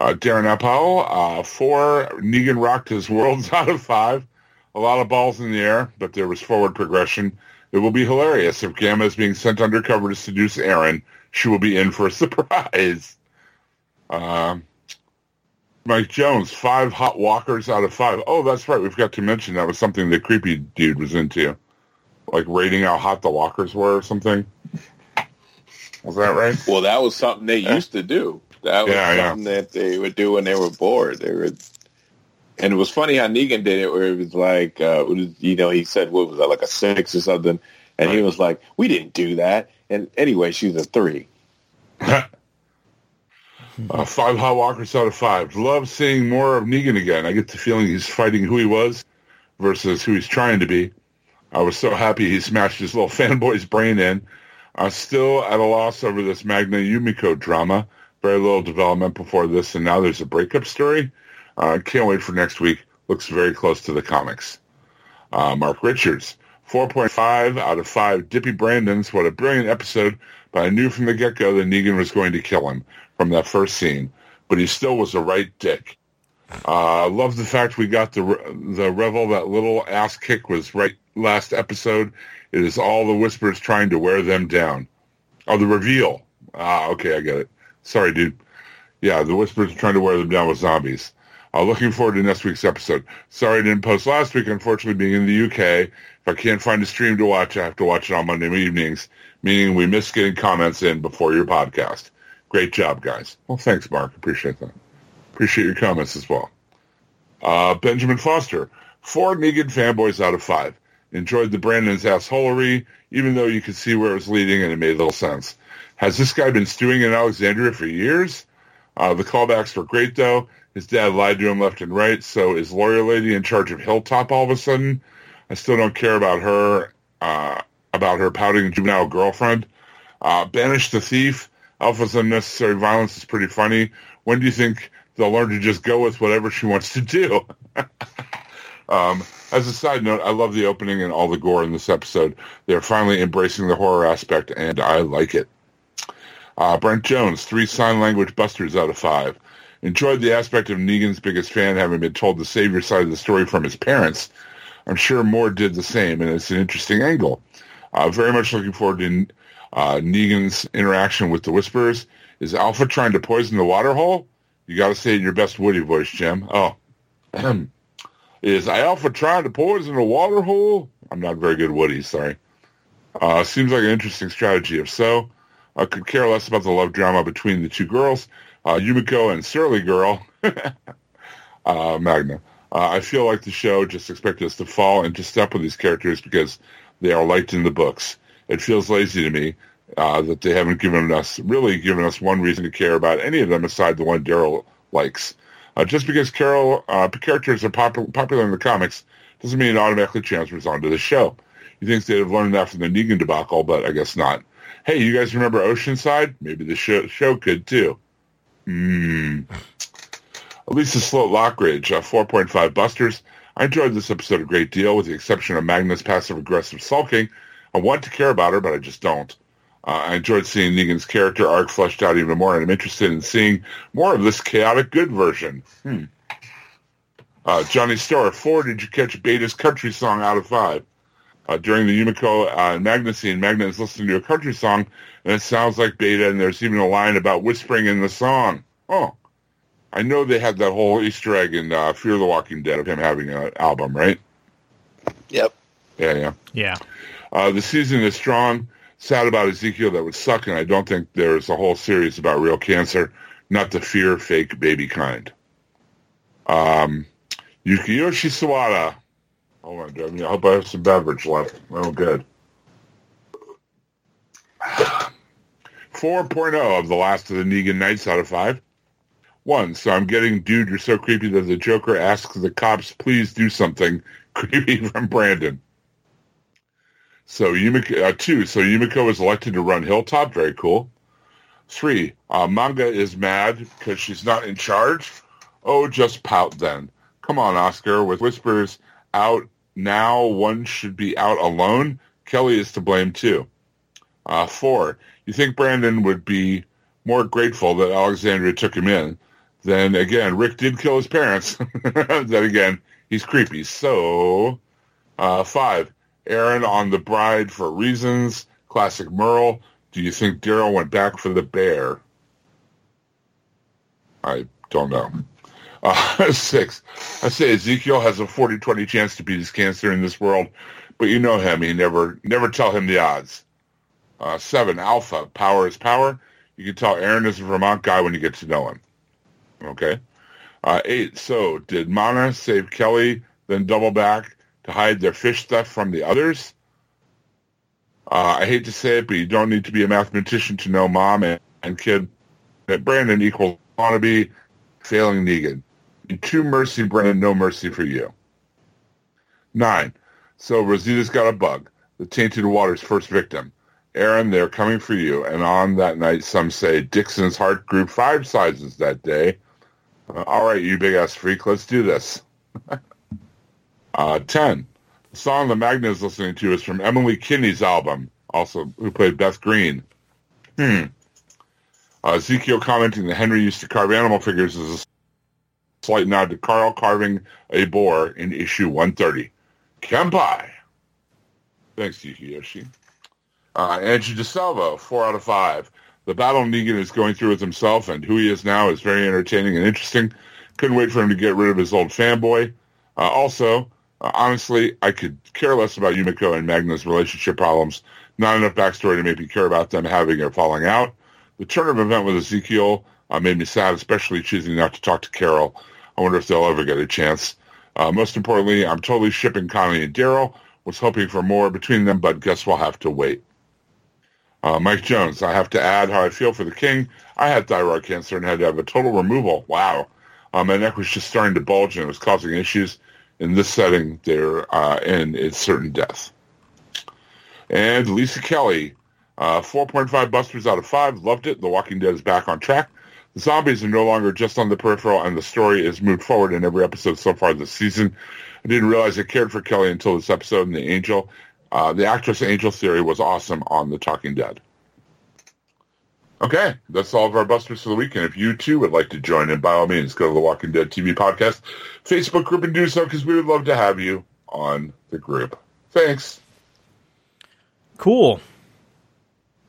Uh, Darren Appel, uh, four. Negan rocked his worlds out of five. A lot of balls in the air, but there was forward progression. It will be hilarious if Gamma is being sent undercover to seduce Aaron. She will be in for a surprise. Uh, Mike Jones, five hot walkers out of five. Oh, that's right. We've got to mention that was something the creepy dude was into, like rating how hot the walkers were or something. Was that right? Well, that was something they used to do. That was yeah, something yeah. that they would do when they were bored. They would and it was funny how Negan did it, where it was like, uh, you know, he said what was that, like a six or something, and he was like, "We didn't do that." And anyway, she's a three. uh, five hot walkers out of five. Love seeing more of Negan again. I get the feeling he's fighting who he was versus who he's trying to be. I was so happy he smashed his little fanboy's brain in. I'm still at a loss over this Magna Yumiko drama. Very little development before this, and now there's a breakup story. Uh, can't wait for next week. Looks very close to the comics. Uh, Mark Richards, 4.5 out of 5. Dippy Brandon's, what a brilliant episode, but I knew from the get-go that Negan was going to kill him from that first scene, but he still was a right dick. Uh, love the fact we got the the revel that little ass kick was right last episode. It is all the whispers trying to wear them down. Oh, the reveal. Ah, okay, I get it. Sorry, dude. Yeah, the whispers trying to wear them down with zombies. Uh, looking forward to next week's episode. Sorry I didn't post last week, unfortunately, being in the UK. If I can't find a stream to watch, I have to watch it on Monday evenings, meaning we miss getting comments in before your podcast. Great job, guys. Well, thanks, Mark. Appreciate that. Appreciate your comments as well. Uh, Benjamin Foster, four Negan fanboys out of five. Enjoyed the Brandon's assholery, even though you could see where it was leading and it made little sense. Has this guy been stewing in Alexandria for years? Uh, the callbacks were great, though. His dad lied to him left and right. So is lawyer lady in charge of Hilltop all of a sudden? I still don't care about her, uh, about her pouting juvenile girlfriend. Uh, banish the thief. Alpha's unnecessary violence is pretty funny. When do you think they'll learn to just go with whatever she wants to do? um, as a side note, I love the opening and all the gore in this episode. They're finally embracing the horror aspect, and I like it. Uh, Brent Jones, three sign language busters out of five. Enjoyed the aspect of Negan's biggest fan having been told the savior side of the story from his parents. I'm sure Moore did the same, and it's an interesting angle. Uh, very much looking forward to uh, Negan's interaction with the Whisperers. Is Alpha trying to poison the water hole? You got to say it in your best Woody voice, Jim. Oh. Is Alpha trying to poison the water hole? I'm not very good Woody, sorry. Uh, seems like an interesting strategy. If so, I could care less about the love drama between the two girls, uh, Yumiko and Surly Girl, uh, Magna. Uh, I feel like the show just expected us to fall into step with these characters because they are liked in the books. It feels lazy to me uh, that they haven't given us really given us one reason to care about any of them aside the one Daryl likes. Uh, just because Carol uh, characters are pop- popular in the comics doesn't mean it automatically transfers onto the show. You think they'd have learned that from the Negan debacle, but I guess not. Hey, you guys remember Oceanside? Maybe the show, show could too. Hmm. Lisa Sloat Lockridge, uh, 4.5 Busters. I enjoyed this episode a great deal, with the exception of Magna's passive-aggressive sulking. I want to care about her, but I just don't. Uh, I enjoyed seeing Negan's character arc fleshed out even more, and I'm interested in seeing more of this chaotic good version. Hmm. Uh, Johnny Starr, four, did you catch Beta's country song out of five? Uh, during the Yumiko uh, and Magna scene, Magna is listening to a country song, and it sounds like Beta, and there's even a line about whispering in the song. Oh, I know they had that whole Easter egg in uh, Fear the Walking Dead of him having an album, right? Yep. Yeah, yeah. Yeah. Uh, the season is strong. Sad about Ezekiel, that would suck, and I don't think there's a whole series about real cancer, not the fear fake baby kind. Um, Yukiyoshi Sawada. Hold on, Jeremy. I hope I have some beverage left. Oh, good. 4.0 of the last of the Negan Nights out of 5. 1. So I'm getting, dude, you're so creepy that the Joker asks the cops, please do something creepy from Brandon. So Yumiko, uh, two, so Yumiko is elected to run Hilltop. Very cool. Three, uh, Magna is mad because she's not in charge. Oh, just pout then. Come on, Oscar. With whispers out now, one should be out alone. Kelly is to blame too. Uh, four, you think Brandon would be more grateful that Alexandria took him in. Then again, Rick did kill his parents. then again, he's creepy. So, uh, five, Aaron on the bride for reasons. Classic Merle. Do you think Daryl went back for the bear? I don't know. Uh, six. I say Ezekiel has a 40-20 chance to beat his cancer in this world, but you know him. He never never tell him the odds. Uh, seven. Alpha. Power is power. You can tell Aaron is a Vermont guy when you get to know him. Okay. Uh, eight. So did Magna save Kelly, then double back to hide their fish stuff from the others? Uh, I hate to say it, but you don't need to be a mathematician to know mom and, and kid that Brandon equals wannabe failing Negan. Two mercy, Brandon, no mercy for you. Nine. So Rosita's got a bug. The tainted water's first victim. Aaron, they're coming for you. And on that night, some say Dixon's heart grew five sizes that day. Uh, all right, you big ass freak, let's do this. uh, 10. The song the Magna is listening to is from Emily Kinney's album, also who played Beth Greene. Hmm. Uh, Ezekiel commenting that Henry used to carve animal figures as a slight nod to Carl carving a boar in issue 130. Kempai. Thanks, Yukiyoshi. Uh, Angie DeSalvo, 4 out of 5. The battle Negan is going through with himself and who he is now is very entertaining and interesting. Couldn't wait for him to get rid of his old fanboy. Uh, also, uh, honestly, I could care less about Yumiko and Magna's relationship problems. Not enough backstory to make me care about them having or falling out. The turn of event with Ezekiel uh, made me sad, especially choosing not to talk to Carol. I wonder if they'll ever get a chance. Uh, most importantly, I'm totally shipping Connie and Daryl. Was hoping for more between them, but guess we'll have to wait. Uh, Mike Jones, I have to add how I feel for the king. I had thyroid cancer and had to have a total removal. Wow. Uh, my neck was just starting to bulge and it was causing issues. In this setting, there uh, and it's certain death. And Lisa Kelly, uh, 4.5 busters out of 5. Loved it. The Walking Dead is back on track. Zombies are no longer just on the peripheral, and the story is moved forward in every episode so far this season. I didn't realize I cared for Kelly until this episode, and the Angel, uh, the actress Angel Theory was awesome on The Talking Dead. Okay, that's all of our busters for the week. And if you too would like to join in, by all means, go to the Walking Dead TV podcast Facebook group and do so because we would love to have you on the group. Thanks. Cool.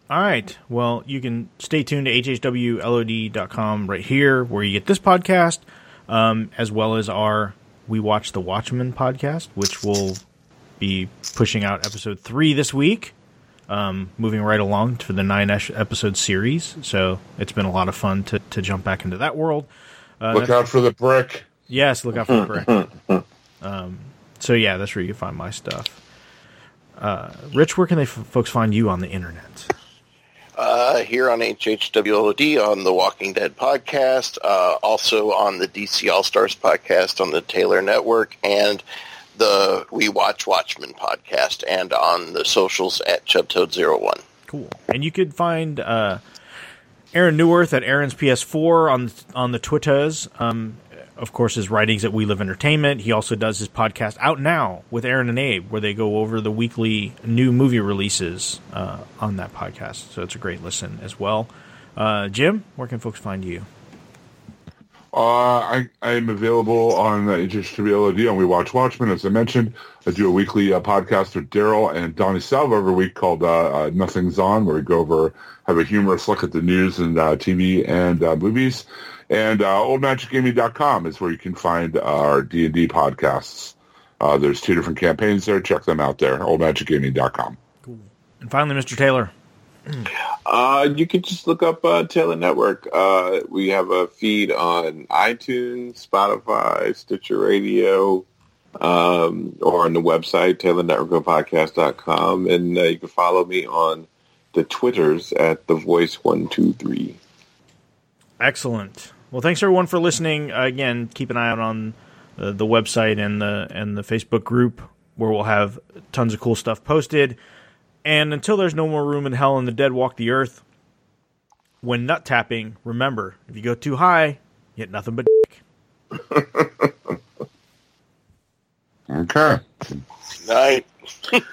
All right. Well, you can stay tuned to hhwlod.com right here, where you get this podcast, um, as well as our We Watch the Watchmen podcast, which will be pushing out episode three this week, um, moving right along to the nine episode series. So it's been a lot of fun to, to jump back into that world. Uh, look out for the brick. Yes, look out for the brick. um, so yeah, that's where you can find my stuff. Uh, Rich, where can they f- folks find you on the internet? Uh, here on HHWOD on the Walking Dead podcast, uh, also on the DC All Stars podcast on the Taylor Network, and the We Watch Watchmen podcast, and on the socials at Chubtoad01. Cool. And you could find uh, Aaron Neuwirth at Aaron's PS4 on on the Twitters. Um, of course, his writings at We Live Entertainment. He also does his podcast Out Now with Aaron and Abe, where they go over the weekly new movie releases uh, on that podcast. So it's a great listen as well. Uh, Jim, where can folks find you? Uh, I, I am available on uh, HHWLOD on We Watch Watchmen. As I mentioned, I do a weekly uh, podcast with Daryl and Donnie Salvo every week called uh, uh, Nothing's On, where we go over, have a humorous look at the news and uh, TV and uh, movies. And uh, oldmagicgaming.com is where you can find our D&D podcasts. Uh, there's two different campaigns there. Check them out there, oldmagicgaming.com. Cool. And finally, Mr. Taylor. Uh, you can just look up uh, Taylor Network. Uh, we have a feed on iTunes, Spotify, Stitcher Radio, um, or on the website, taylornetworkpodcast.com. And uh, you can follow me on the Twitters at the voice one two three. Excellent. Well, thanks everyone for listening. Uh, again, keep an eye out on the, the website and the and the Facebook group where we'll have tons of cool stuff posted. And until there's no more room in hell and the dead walk the earth, when nut tapping, remember if you go too high, you get nothing but dick. okay. Night.